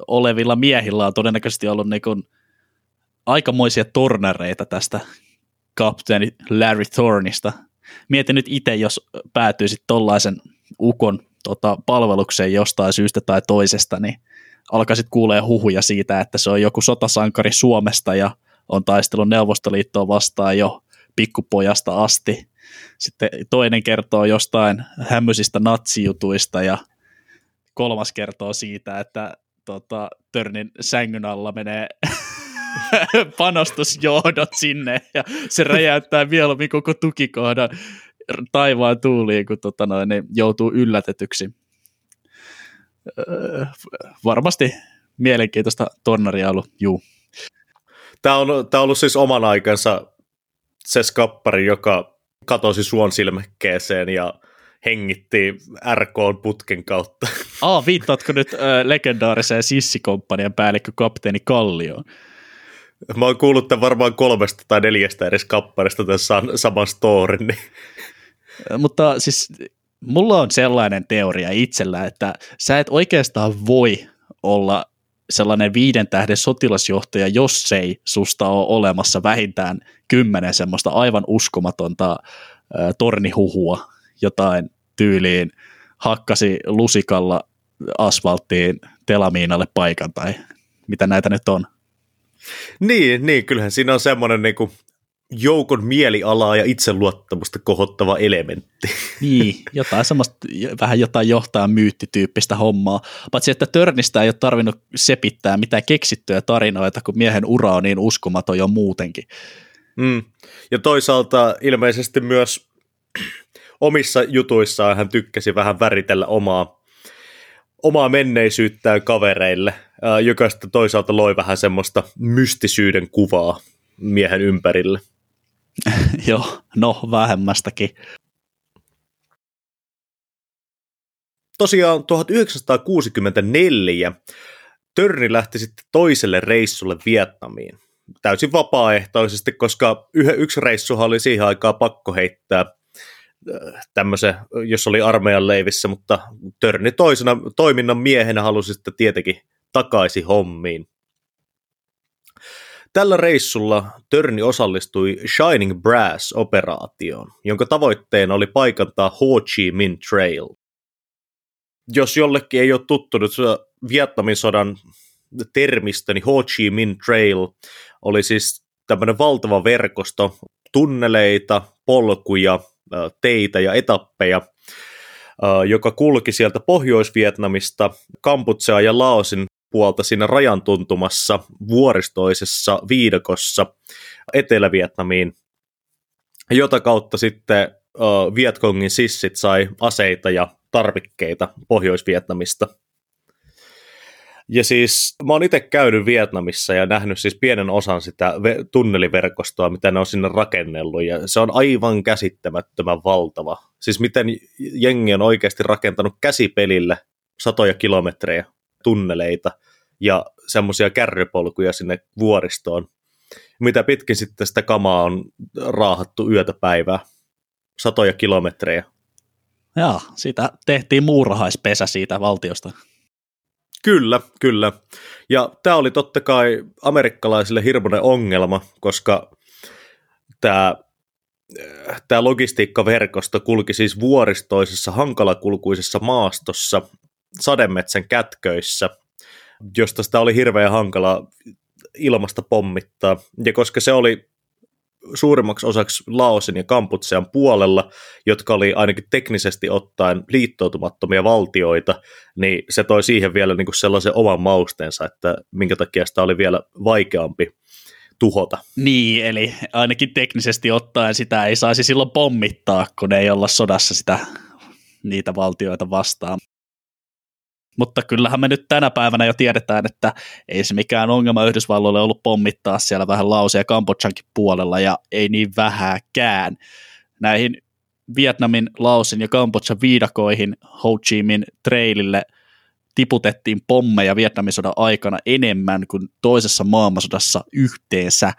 olevilla miehillä on todennäköisesti ollut niin kuin aikamoisia tornareita tästä kapteeni Larry Thornista. Mietin nyt itse, jos päätyisit tollaisen ukon tota, palvelukseen jostain syystä tai toisesta, niin alkaisit kuulee huhuja siitä, että se on joku sotasankari Suomesta ja on taistellut Neuvostoliittoa vastaan jo pikkupojasta asti. Sitten toinen kertoo jostain hämmöisistä natsijutuista ja kolmas kertoo siitä, että tota, Törnin sängyn alla menee panostusjohdot sinne ja se räjäyttää mieluummin koko tukikohdan taivaan tuuliin, kun tota noin, niin joutuu yllätetyksi. Öö, varmasti mielenkiintoista tornaria ollut, juu. Tämä on, tämä on ollut siis oman aikansa se skappari, joka katosi suon silmäkkeeseen ja hengitti RK putken kautta. Aa, viittaatko nyt äh, legendaariseen sissikomppanian päällikkö kapteeni Kallioon? Mä oon kuullut tämän varmaan kolmesta tai neljästä edes kapparista tässä saman storin. Niin. Mutta siis mulla on sellainen teoria itsellä, että sä et oikeastaan voi olla sellainen viiden tähden sotilasjohtaja, jos ei susta ole olemassa vähintään kymmenen semmoista aivan uskomatonta äh, tornihuhua, jotain tyyliin hakkasi lusikalla asfalttiin telamiinalle paikan tai mitä näitä nyt on. Niin, niin kyllähän siinä on semmoinen niin kuin joukon mielialaa ja itseluottamusta kohottava elementti. Niin, jotain semmoista, vähän jotain johtaa myyttityyppistä hommaa. Paitsi, että Törnistä ei ole tarvinnut sepittää mitään keksittyjä tarinoita, kun miehen ura on niin uskomaton jo muutenkin. Mm. Ja toisaalta ilmeisesti myös omissa jutuissaan hän tykkäsi vähän väritellä omaa, omaa menneisyyttään kavereille, joka sitten toisaalta loi vähän semmoista mystisyyden kuvaa miehen ympärille. Joo, no vähemmästäkin. Tosiaan 1964 Törni lähti sitten toiselle reissulle Vietnamiin. Täysin vapaaehtoisesti, koska yksi reissuhan oli siihen aikaan pakko heittää äh, tämmöisen, jos oli armeijan leivissä, mutta Törni toisena toiminnan miehenä halusi sitten tietenkin takaisin hommiin. Tällä reissulla Törni osallistui Shining Brass-operaatioon, jonka tavoitteena oli paikantaa Ho Chi Minh Trail. Jos jollekin ei ole tuttunut Vietnamin sodan termistä, niin Ho Chi Minh Trail oli siis tämmöinen valtava verkosto tunneleita, polkuja, teitä ja etappeja, joka kulki sieltä Pohjois-Vietnamista, Kamputsea ja Laosin puolta siinä rajan tuntumassa vuoristoisessa viidakossa Etelä-Vietnamiin, jota kautta sitten uh, Vietkongin sissit sai aseita ja tarvikkeita Pohjois-Vietnamista. Ja siis mä oon itse käynyt Vietnamissa ja nähnyt siis pienen osan sitä tunneliverkostoa, mitä ne on sinne rakennellut, ja se on aivan käsittämättömän valtava. Siis miten jengi on oikeasti rakentanut käsipelille satoja kilometrejä tunneleita ja semmoisia kärrypolkuja sinne vuoristoon. Mitä pitkin sitten sitä kamaa on raahattu yötä päivää, satoja kilometrejä. Joo, siitä tehtiin muurahaispesä siitä valtiosta. Kyllä, kyllä. Ja tämä oli totta kai amerikkalaisille hirmuinen ongelma, koska tämä tämä logistiikkaverkosto kulki siis vuoristoisessa hankalakulkuisessa maastossa sademetsän kätköissä, josta sitä oli hirveän hankala ilmasta pommittaa. Ja koska se oli suurimmaksi osaksi Laosin ja Kamputsean puolella, jotka oli ainakin teknisesti ottaen liittoutumattomia valtioita, niin se toi siihen vielä niin kuin sellaisen oman mausteensa, että minkä takia sitä oli vielä vaikeampi tuhota. Niin, eli ainakin teknisesti ottaen sitä ei saisi silloin pommittaa, kun ei olla sodassa sitä niitä valtioita vastaan. Mutta kyllähän me nyt tänä päivänä jo tiedetään, että ei se mikään ongelma Yhdysvalloille ollut pommittaa siellä vähän lausia Kambodžankin puolella ja ei niin vähäkään. Näihin Vietnamin, Laosin ja Kambodžan viidakoihin Ho Chi Minh trailille tiputettiin pommeja Vietnamin sodan aikana enemmän kuin toisessa maailmansodassa yhteensä,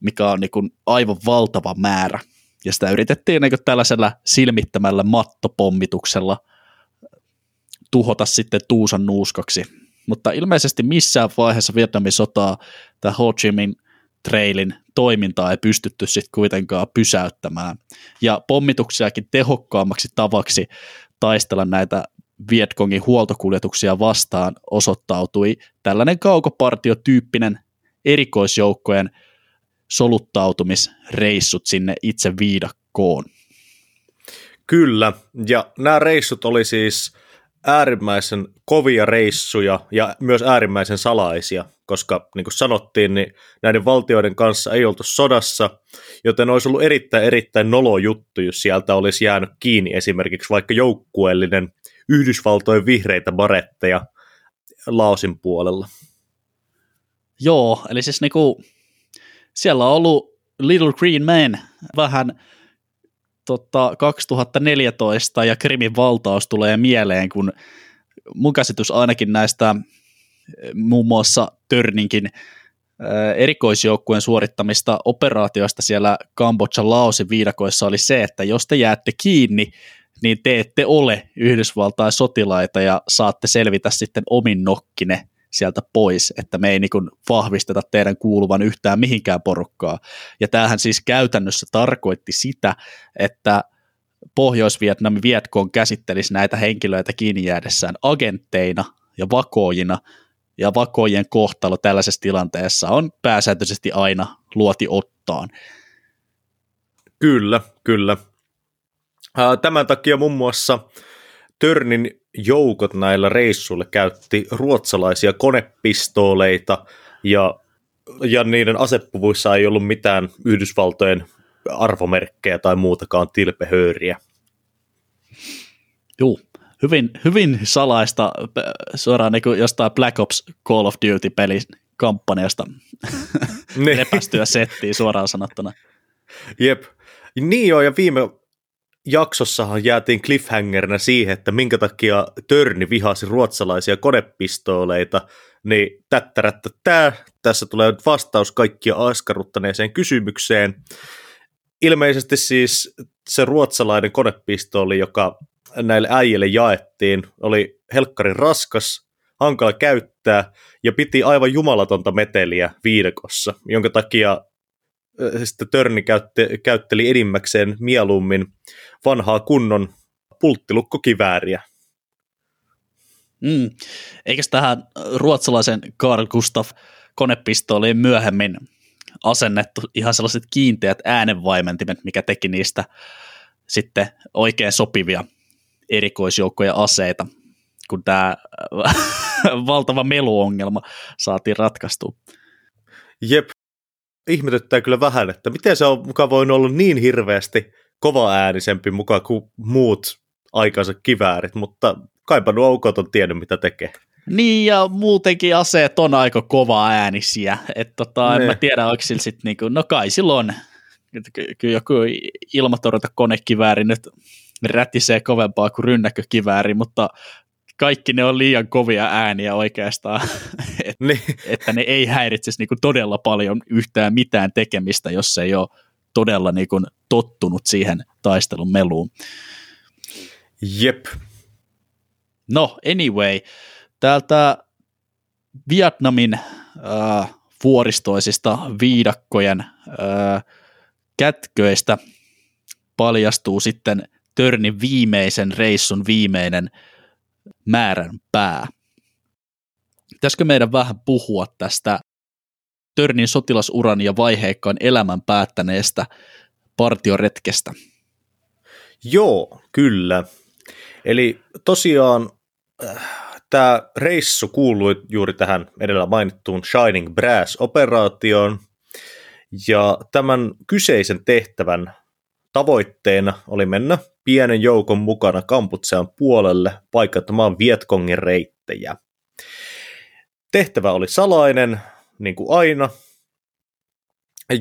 mikä on niin aivan valtava määrä. Ja sitä yritettiin niin tällaisella silmittämällä mattopommituksella – tuhota sitten Tuusan nuuskaksi. Mutta ilmeisesti missään vaiheessa Vietnamin sotaa tämä Ho Chi Minh trailin toimintaa ei pystytty sitten kuitenkaan pysäyttämään. Ja pommituksiakin tehokkaammaksi tavaksi taistella näitä Vietkongin huoltokuljetuksia vastaan osoittautui tällainen kaukopartiotyyppinen erikoisjoukkojen soluttautumisreissut sinne itse viidakkoon. Kyllä, ja nämä reissut oli siis äärimmäisen kovia reissuja ja myös äärimmäisen salaisia, koska niin kuin sanottiin, niin näiden valtioiden kanssa ei oltu sodassa, joten olisi ollut erittäin erittäin nolo juttu, jos sieltä olisi jäänyt kiinni esimerkiksi vaikka joukkueellinen Yhdysvaltojen vihreitä baretteja Laosin puolella. Joo, eli siis niinku, siellä on ollut Little Green Man vähän tota, 2014 ja Krimin valtaus tulee mieleen, kun mun käsitys ainakin näistä eh, muun muassa Törninkin eh, erikoisjoukkueen suorittamista operaatioista siellä Kambodjan Laosin viidakoissa oli se, että jos te jäätte kiinni, niin te ette ole Yhdysvaltain sotilaita ja saatte selvitä sitten omin nokkine sieltä pois, että me ei niin kuin vahvisteta teidän kuuluvan yhtään mihinkään porukkaa. Ja tämähän siis käytännössä tarkoitti sitä, että Pohjois-Vietnamin Vietkoon käsittelisi näitä henkilöitä kiinni jäädessään agentteina ja vakoojina, ja vakoojien kohtalo tällaisessa tilanteessa on pääsääntöisesti aina luoti ottaan. Kyllä, kyllä. Tämän takia muun muassa Törnin joukot näillä reissuilla käytti ruotsalaisia konepistooleita ja, ja niiden asepuvuissa ei ollut mitään Yhdysvaltojen arvomerkkejä tai muutakaan tilpehööriä. Joo, hyvin, hyvin salaista suoraan niin jostain Black Ops Call of Duty-pelin kampanjasta niin. repästyä settiin suoraan sanottuna. Jep. Niin joo, ja viime jaksossahan jäätiin cliffhangerina siihen, että minkä takia Törni vihasi ruotsalaisia konepistooleita, niin tättärättä tää, tässä tulee vastaus kaikkia askarruttaneeseen kysymykseen. Ilmeisesti siis se ruotsalainen konepistooli, joka näille äijille jaettiin, oli helkkarin raskas, hankala käyttää ja piti aivan jumalatonta meteliä viidekossa, jonka takia sitten Törni käytte, käytteli enimmäkseen mieluummin vanhaa kunnon pulttilukkokivääriä. Mm. Eikä tähän ruotsalaisen Carl Gustaf konepistooliin myöhemmin asennettu ihan sellaiset kiinteät äänenvaimentimet, mikä teki niistä sitten oikein sopivia erikoisjoukkoja aseita, kun tämä valtava meluongelma saatiin ratkaistua. Jep, ihmetyttää kyllä vähän, että miten se on mukaan voinut olla niin hirveästi kova äänisempi mukaan kuin muut aikansa kiväärit, mutta kaipa nuo aukot on tiennyt, mitä tekee. Niin, ja muutenkin aseet on aika kova äänisiä. Että tota, en mä tiedä, onko sillä sitten niinku, no kai silloin kyllä joku ilmatorjunta konekivääri nyt rätisee kovempaa kuin rynnäkkökivääri, mutta kaikki ne on liian kovia ääniä oikeastaan, et, niin. että ne ei häiritsisi niinku todella paljon yhtään mitään tekemistä, jos se ei ole todella niinku tottunut siihen taistelun meluun. Jep. No, anyway, täältä Vietnamin äh, vuoristoisista viidakkojen äh, kätköistä paljastuu sitten Törnin viimeisen reissun viimeinen määrän pää. Pitäisikö meidän vähän puhua tästä Törnin sotilasuran ja vaiheikkaan elämän päättäneestä partioretkestä. Joo, kyllä. Eli tosiaan äh, tämä reissu kuului juuri tähän edellä mainittuun Shining Brass-operaatioon, ja tämän kyseisen tehtävän tavoitteena oli mennä pienen joukon mukana Kamputsean puolelle paikattamaan Vietkongin reittejä. Tehtävä oli salainen, niin kuin aina,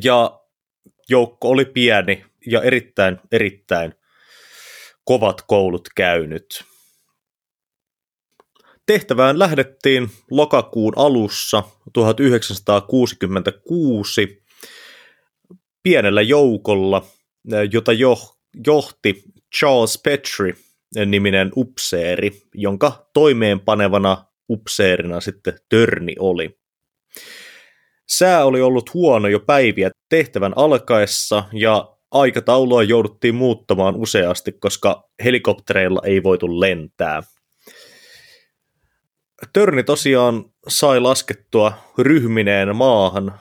ja joukko oli pieni ja erittäin, erittäin kovat koulut käynyt. Tehtävään lähdettiin lokakuun alussa 1966 pienellä joukolla, jota johti Charles Petrie niminen upseeri, jonka toimeenpanevana upseerina sitten Törni oli. Sää oli ollut huono jo päiviä tehtävän alkaessa ja aikataulua jouduttiin muuttamaan useasti, koska helikoptereilla ei voitu lentää. Törni tosiaan sai laskettua ryhmineen maahan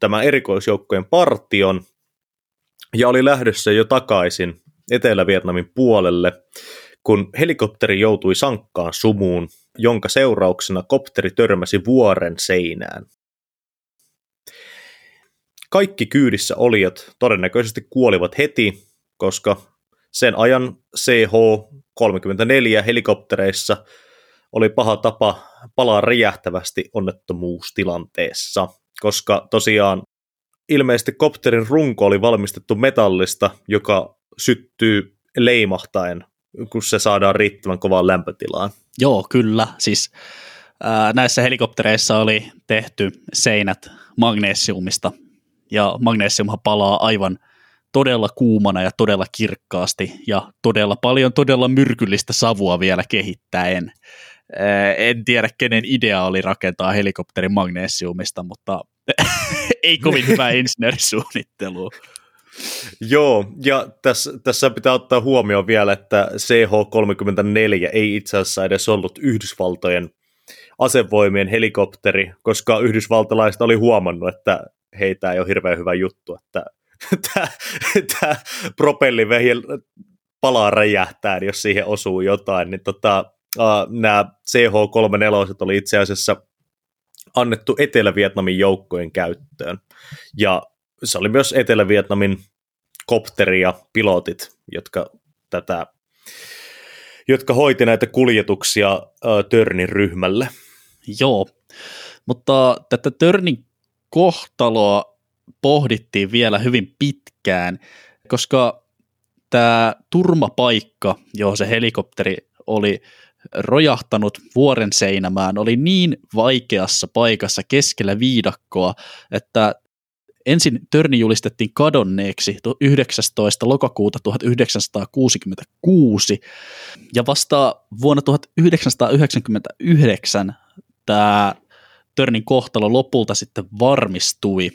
tämän erikoisjoukkojen partion ja oli lähdössä jo takaisin Etelä-Vietnamin puolelle, kun helikopteri joutui sankkaan sumuun, jonka seurauksena kopteri törmäsi vuoren seinään. Kaikki kyydissä olijat todennäköisesti kuolivat heti, koska sen ajan CH-34 helikoptereissa oli paha tapa palaa räjähtävästi onnettomuustilanteessa, koska tosiaan ilmeisesti kopterin runko oli valmistettu metallista, joka syttyy leimahtaen, kun se saadaan riittävän kovaan lämpötilaan. Joo, kyllä. Siis ää, näissä helikoptereissa oli tehty seinät magnesiumista, ja magnesiumhan palaa aivan todella kuumana ja todella kirkkaasti, ja todella paljon todella myrkyllistä savua vielä kehittäen. En tiedä, kenen idea oli rakentaa helikopterin magnesiumista, mutta ei kovin hyvää insinöörisuunnittelua. Joo, ja tässä, tässä pitää ottaa huomioon vielä, että CH-34 ei itse asiassa edes ollut Yhdysvaltojen asevoimien helikopteri, koska yhdysvaltalaiset oli huomannut, että heitä ei ole hirveän hyvä juttu, että tämä propellivehi palaa räjähtää, jos siihen osuu jotain, niin tota, nämä CH-34 oli itse asiassa annettu Etelä-Vietnamin joukkojen käyttöön. Ja se oli myös Etelä-Vietnamin kopteri ja pilotit, jotka tätä jotka hoiti näitä kuljetuksia uh, Törnin ryhmälle. Joo, mutta tätä Törnin kohtaloa pohdittiin vielä hyvin pitkään, koska tämä turmapaikka, johon se helikopteri oli rojahtanut vuoren seinämään, oli niin vaikeassa paikassa keskellä viidakkoa, että ensin Törni julistettiin kadonneeksi 19. lokakuuta 1966, ja vasta vuonna 1999 tämä Törnin kohtalo lopulta sitten varmistui.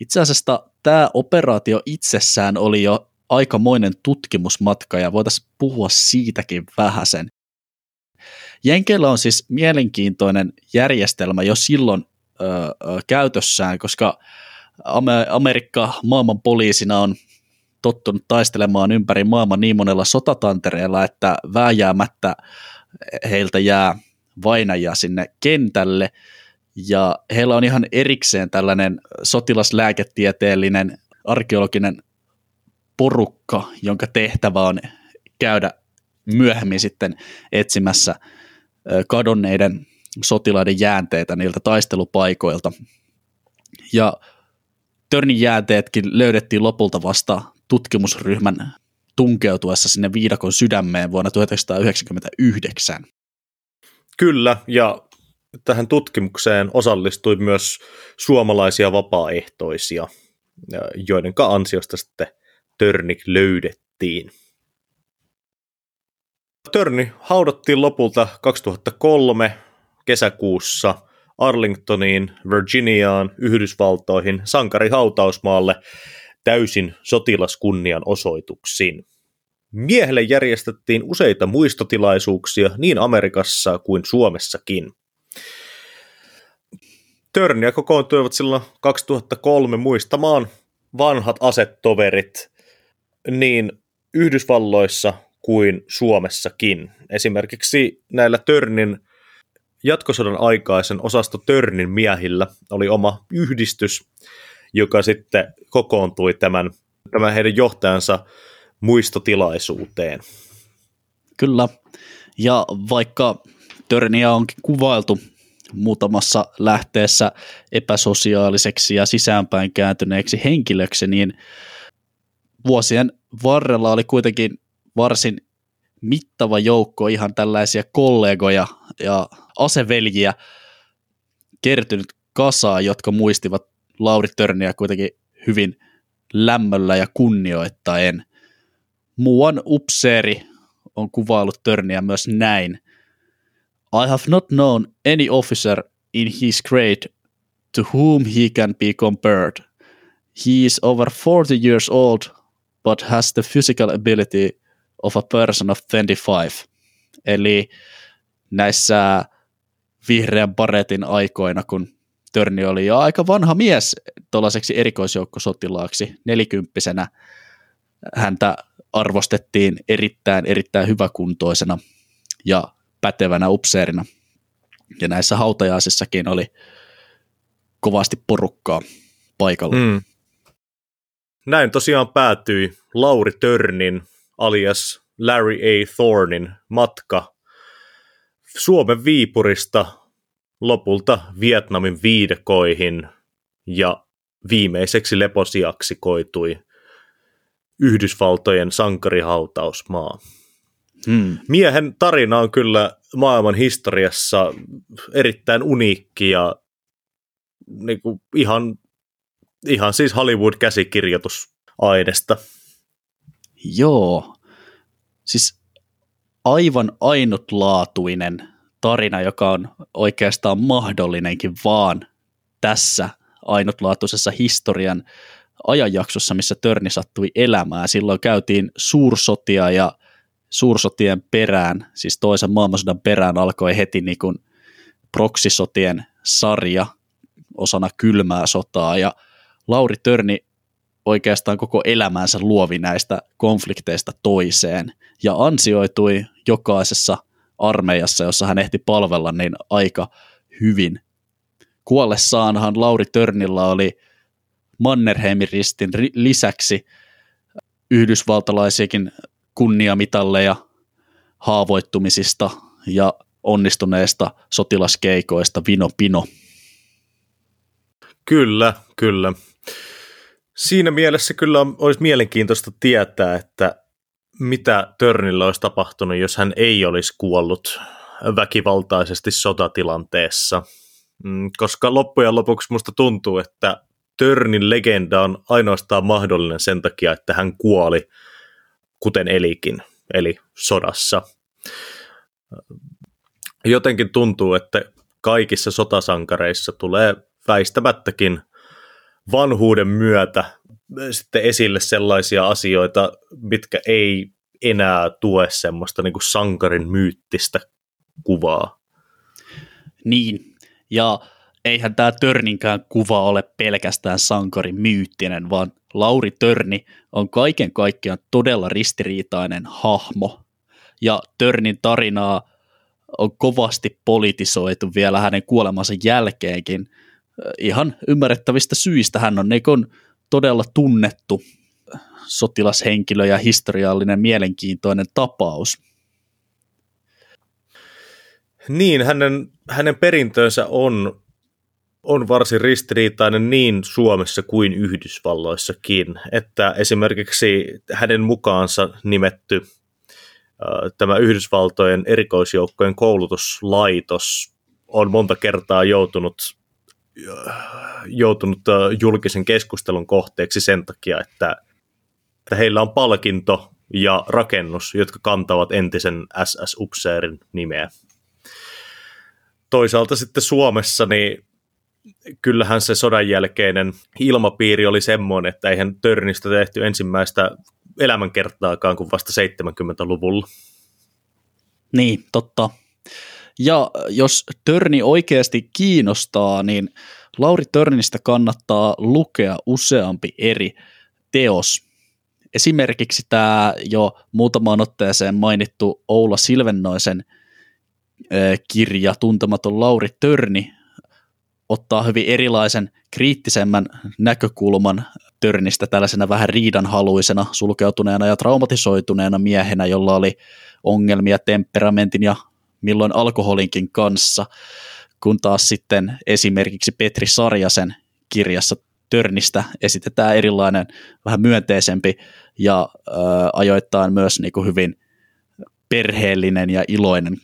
Itse asiassa tämä operaatio itsessään oli jo aikamoinen tutkimusmatka ja voitaisiin puhua siitäkin vähäsen. Jenkeillä on siis mielenkiintoinen järjestelmä jo silloin ö, ö, käytössään, koska Amerikka maailman poliisina on tottunut taistelemaan ympäri maailman niin monella sotatantereella, että vääjäämättä heiltä jää vainajia sinne kentälle, ja heillä on ihan erikseen tällainen sotilaslääketieteellinen arkeologinen porukka, jonka tehtävä on käydä myöhemmin sitten etsimässä kadonneiden sotilaiden jäänteitä niiltä taistelupaikoilta. Ja Törnin jäänteetkin löydettiin lopulta vasta tutkimusryhmän tunkeutuessa sinne viidakon sydämeen vuonna 1999. Kyllä, ja tähän tutkimukseen osallistui myös suomalaisia vapaaehtoisia, joiden ansiosta sitten Törnik löydettiin. Törni haudattiin lopulta 2003 kesäkuussa Arlingtoniin, Virginiaan, Yhdysvaltoihin, sankarihautausmaalle täysin sotilaskunnian osoituksiin. Miehelle järjestettiin useita muistotilaisuuksia niin Amerikassa kuin Suomessakin. Törniä kokoontuivat silloin 2003 muistamaan vanhat asetoverit niin Yhdysvalloissa kuin Suomessakin. Esimerkiksi näillä Törnin jatkosodan aikaisen osasto Törnin miehillä oli oma yhdistys, joka sitten kokoontui tämän, tämän heidän johtajansa muistotilaisuuteen. Kyllä, ja vaikka Törniä onkin kuvailtu muutamassa lähteessä epäsosiaaliseksi ja sisäänpäin kääntyneeksi henkilöksi, niin vuosien varrella oli kuitenkin varsin mittava joukko ihan tällaisia kollegoja ja aseveljiä kertynyt kasaa, jotka muistivat Lauri Törniä kuitenkin hyvin lämmöllä ja kunnioittaen. Muuan upseeri on kuvaillut Törniä myös näin. I have not known any officer in his grade to whom he can be compared. He is over 40 years old, but has the physical ability of a person of 25. Eli näissä vihreän baretin aikoina, kun Törni oli jo aika vanha mies tuollaiseksi erikoisjoukkosotilaaksi, nelikymppisenä. Häntä arvostettiin erittäin, erittäin hyväkuntoisena ja pätevänä upseerina. Ja näissä hautajaisissakin oli kovasti porukkaa paikalla. Mm. Näin tosiaan päätyi Lauri Törnin alias Larry A. Thornin matka Suomen Viipurista lopulta Vietnamin viidekoihin ja viimeiseksi leposiaksi koitui Yhdysvaltojen sankarihautausmaa. Hmm. Miehen tarina on kyllä maailman historiassa erittäin uniikki ja niin kuin ihan, ihan siis Hollywood-käsikirjoitusainesta. Joo, siis aivan ainutlaatuinen tarina, joka on oikeastaan mahdollinenkin vaan tässä ainutlaatuisessa historian ajanjaksossa, missä Törni sattui elämään. Silloin käytiin suursotia ja suursotien perään, siis toisen maailmansodan perään alkoi heti niin kuin proksisotien sarja osana kylmää sotaa ja Lauri Törni oikeastaan koko elämänsä luovi näistä konflikteista toiseen ja ansioitui jokaisessa armeijassa, jossa hän ehti palvella niin aika hyvin. Kuollessaanhan Lauri Törnillä oli Mannerheimin ristin lisäksi yhdysvaltalaisiakin kunniamitalleja haavoittumisista ja onnistuneista sotilaskeikoista Vino Pino. Kyllä, kyllä. Siinä mielessä kyllä olisi mielenkiintoista tietää, että mitä Törnillä olisi tapahtunut, jos hän ei olisi kuollut väkivaltaisesti sotatilanteessa. Mm, koska loppujen lopuksi musta tuntuu, että Törnin legenda on ainoastaan mahdollinen sen takia, että hän kuoli, kuten elikin, eli sodassa. Jotenkin tuntuu, että kaikissa sotasankareissa tulee väistämättäkin vanhuuden myötä sitten esille sellaisia asioita, mitkä ei enää tue semmoista niin kuin sankarin myyttistä kuvaa. Niin, ja eihän tämä Törninkään kuva ole pelkästään sankarin myyttinen, vaan Lauri Törni on kaiken kaikkiaan todella ristiriitainen hahmo. Ja Törnin tarinaa on kovasti politisoitu vielä hänen kuolemansa jälkeenkin. Ihan ymmärrettävistä syistä hän on niin todella tunnettu sotilashenkilö ja historiallinen mielenkiintoinen tapaus. Niin, hänen, hänen perintönsä on, on varsin ristiriitainen niin Suomessa kuin Yhdysvalloissakin, että esimerkiksi hänen mukaansa nimetty tämä Yhdysvaltojen erikoisjoukkojen koulutuslaitos on monta kertaa joutunut joutunut julkisen keskustelun kohteeksi sen takia, että, että heillä on palkinto ja rakennus, jotka kantavat entisen SS-upseerin nimeä. Toisaalta sitten Suomessa, niin kyllähän se sodan jälkeinen ilmapiiri oli semmoinen, että eihän Törnistä tehty ensimmäistä elämänkertaakaan kuin vasta 70-luvulla. Niin, totta. Ja jos Törni oikeasti kiinnostaa, niin Lauri Törnistä kannattaa lukea useampi eri teos. Esimerkiksi tämä jo muutamaan otteeseen mainittu Oula Silvennoisen kirja Tuntematon Lauri Törni ottaa hyvin erilaisen kriittisemmän näkökulman Törnistä tällaisena vähän riidanhaluisena, sulkeutuneena ja traumatisoituneena miehenä, jolla oli ongelmia temperamentin ja milloin alkoholinkin kanssa, kun taas sitten esimerkiksi Petri Sarjasen kirjassa Törnistä esitetään erilainen, vähän myönteisempi ja äh, ajoittain myös niin kuin hyvin perheellinen ja iloinen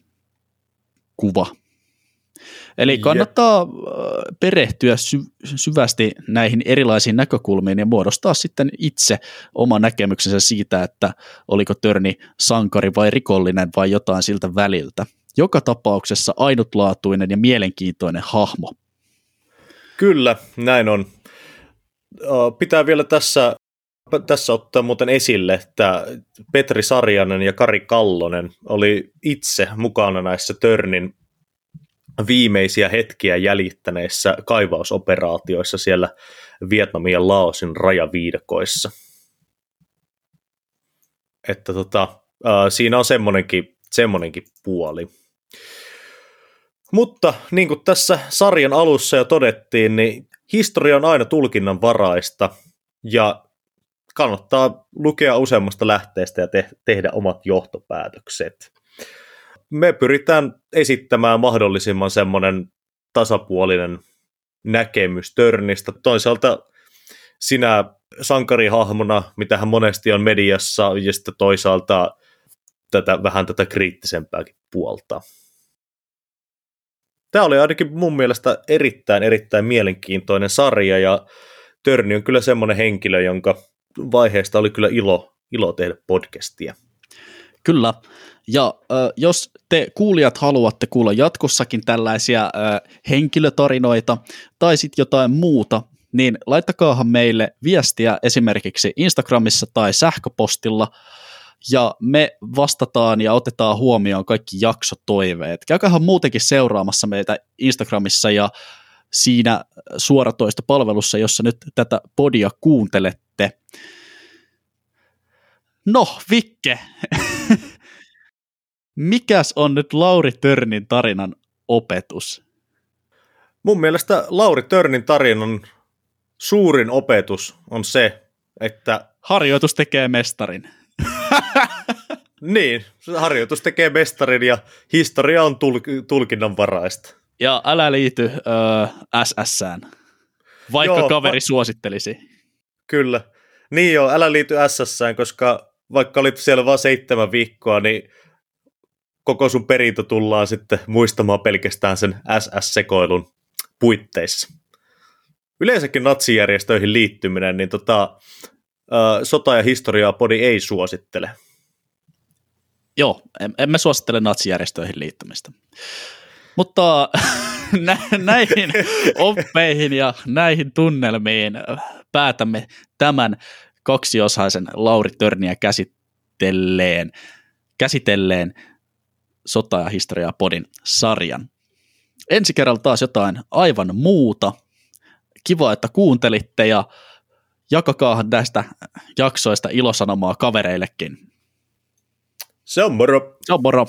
kuva. Eli kannattaa Jep. perehtyä sy- syvästi näihin erilaisiin näkökulmiin ja muodostaa sitten itse oma näkemyksensä siitä, että oliko Törni sankari vai rikollinen vai jotain siltä väliltä. Joka tapauksessa ainutlaatuinen ja mielenkiintoinen hahmo. Kyllä, näin on. Pitää vielä tässä, tässä ottaa muuten esille, että Petri Sarjanen ja Kari Kallonen oli itse mukana näissä Törnin viimeisiä hetkiä jäljittäneissä kaivausoperaatioissa siellä Vietnamin ja Laosin rajaviidakoissa. Että tota, siinä on semmonenkin, semmonenkin puoli. Mutta niin kuin tässä sarjan alussa jo todettiin, niin historia on aina tulkinnan varaista ja kannattaa lukea useammasta lähteestä ja te- tehdä omat johtopäätökset me pyritään esittämään mahdollisimman semmoinen tasapuolinen näkemys Törnistä. Toisaalta sinä sankarihahmona, mitä hän monesti on mediassa, ja sitten toisaalta tätä, vähän tätä kriittisempääkin puolta. Tämä oli ainakin mun mielestä erittäin, erittäin mielenkiintoinen sarja, ja Törni on kyllä semmoinen henkilö, jonka vaiheesta oli kyllä ilo, ilo tehdä podcastia. Kyllä, ja äh, jos te kuulijat haluatte kuulla jatkossakin tällaisia äh, henkilötarinoita tai sitten jotain muuta, niin laittakaahan meille viestiä esimerkiksi Instagramissa tai sähköpostilla, ja me vastataan ja otetaan huomioon kaikki jaksotoiveet. Käykäähän muutenkin seuraamassa meitä Instagramissa ja siinä suoratoista palvelussa, jossa nyt tätä podia kuuntelette. No, Vikke, Mikäs on nyt Lauri Törnin tarinan opetus? Mun mielestä Lauri Törnin tarinan suurin opetus on se, että... Harjoitus tekee mestarin. niin, harjoitus tekee mestarin ja historia on tul- tulkinnanvaraista. Ja älä liity öö, SSään, vaikka Joo, kaveri va- suosittelisi. Kyllä. Niin joo, älä liity SSään, koska vaikka olit siellä vain seitsemän viikkoa, niin koko sun perintö tullaan sitten muistamaan pelkästään sen SS-sekoilun puitteissa. Yleensäkin natsijärjestöihin liittyminen, niin tota, sota- ja historiaa podi ei suosittele. Joo, emme suosittele natsijärjestöihin liittymistä. Mutta näihin oppeihin ja näihin tunnelmiin päätämme tämän kaksiosaisen Lauri Törniä käsitelleen, käsitelleen sota- ja historiaa podin sarjan. Ensi kerralla taas jotain aivan muuta. Kiva, että kuuntelitte ja jakakaahan näistä jaksoista ilosanomaa kavereillekin. Se on moro. Se on moro.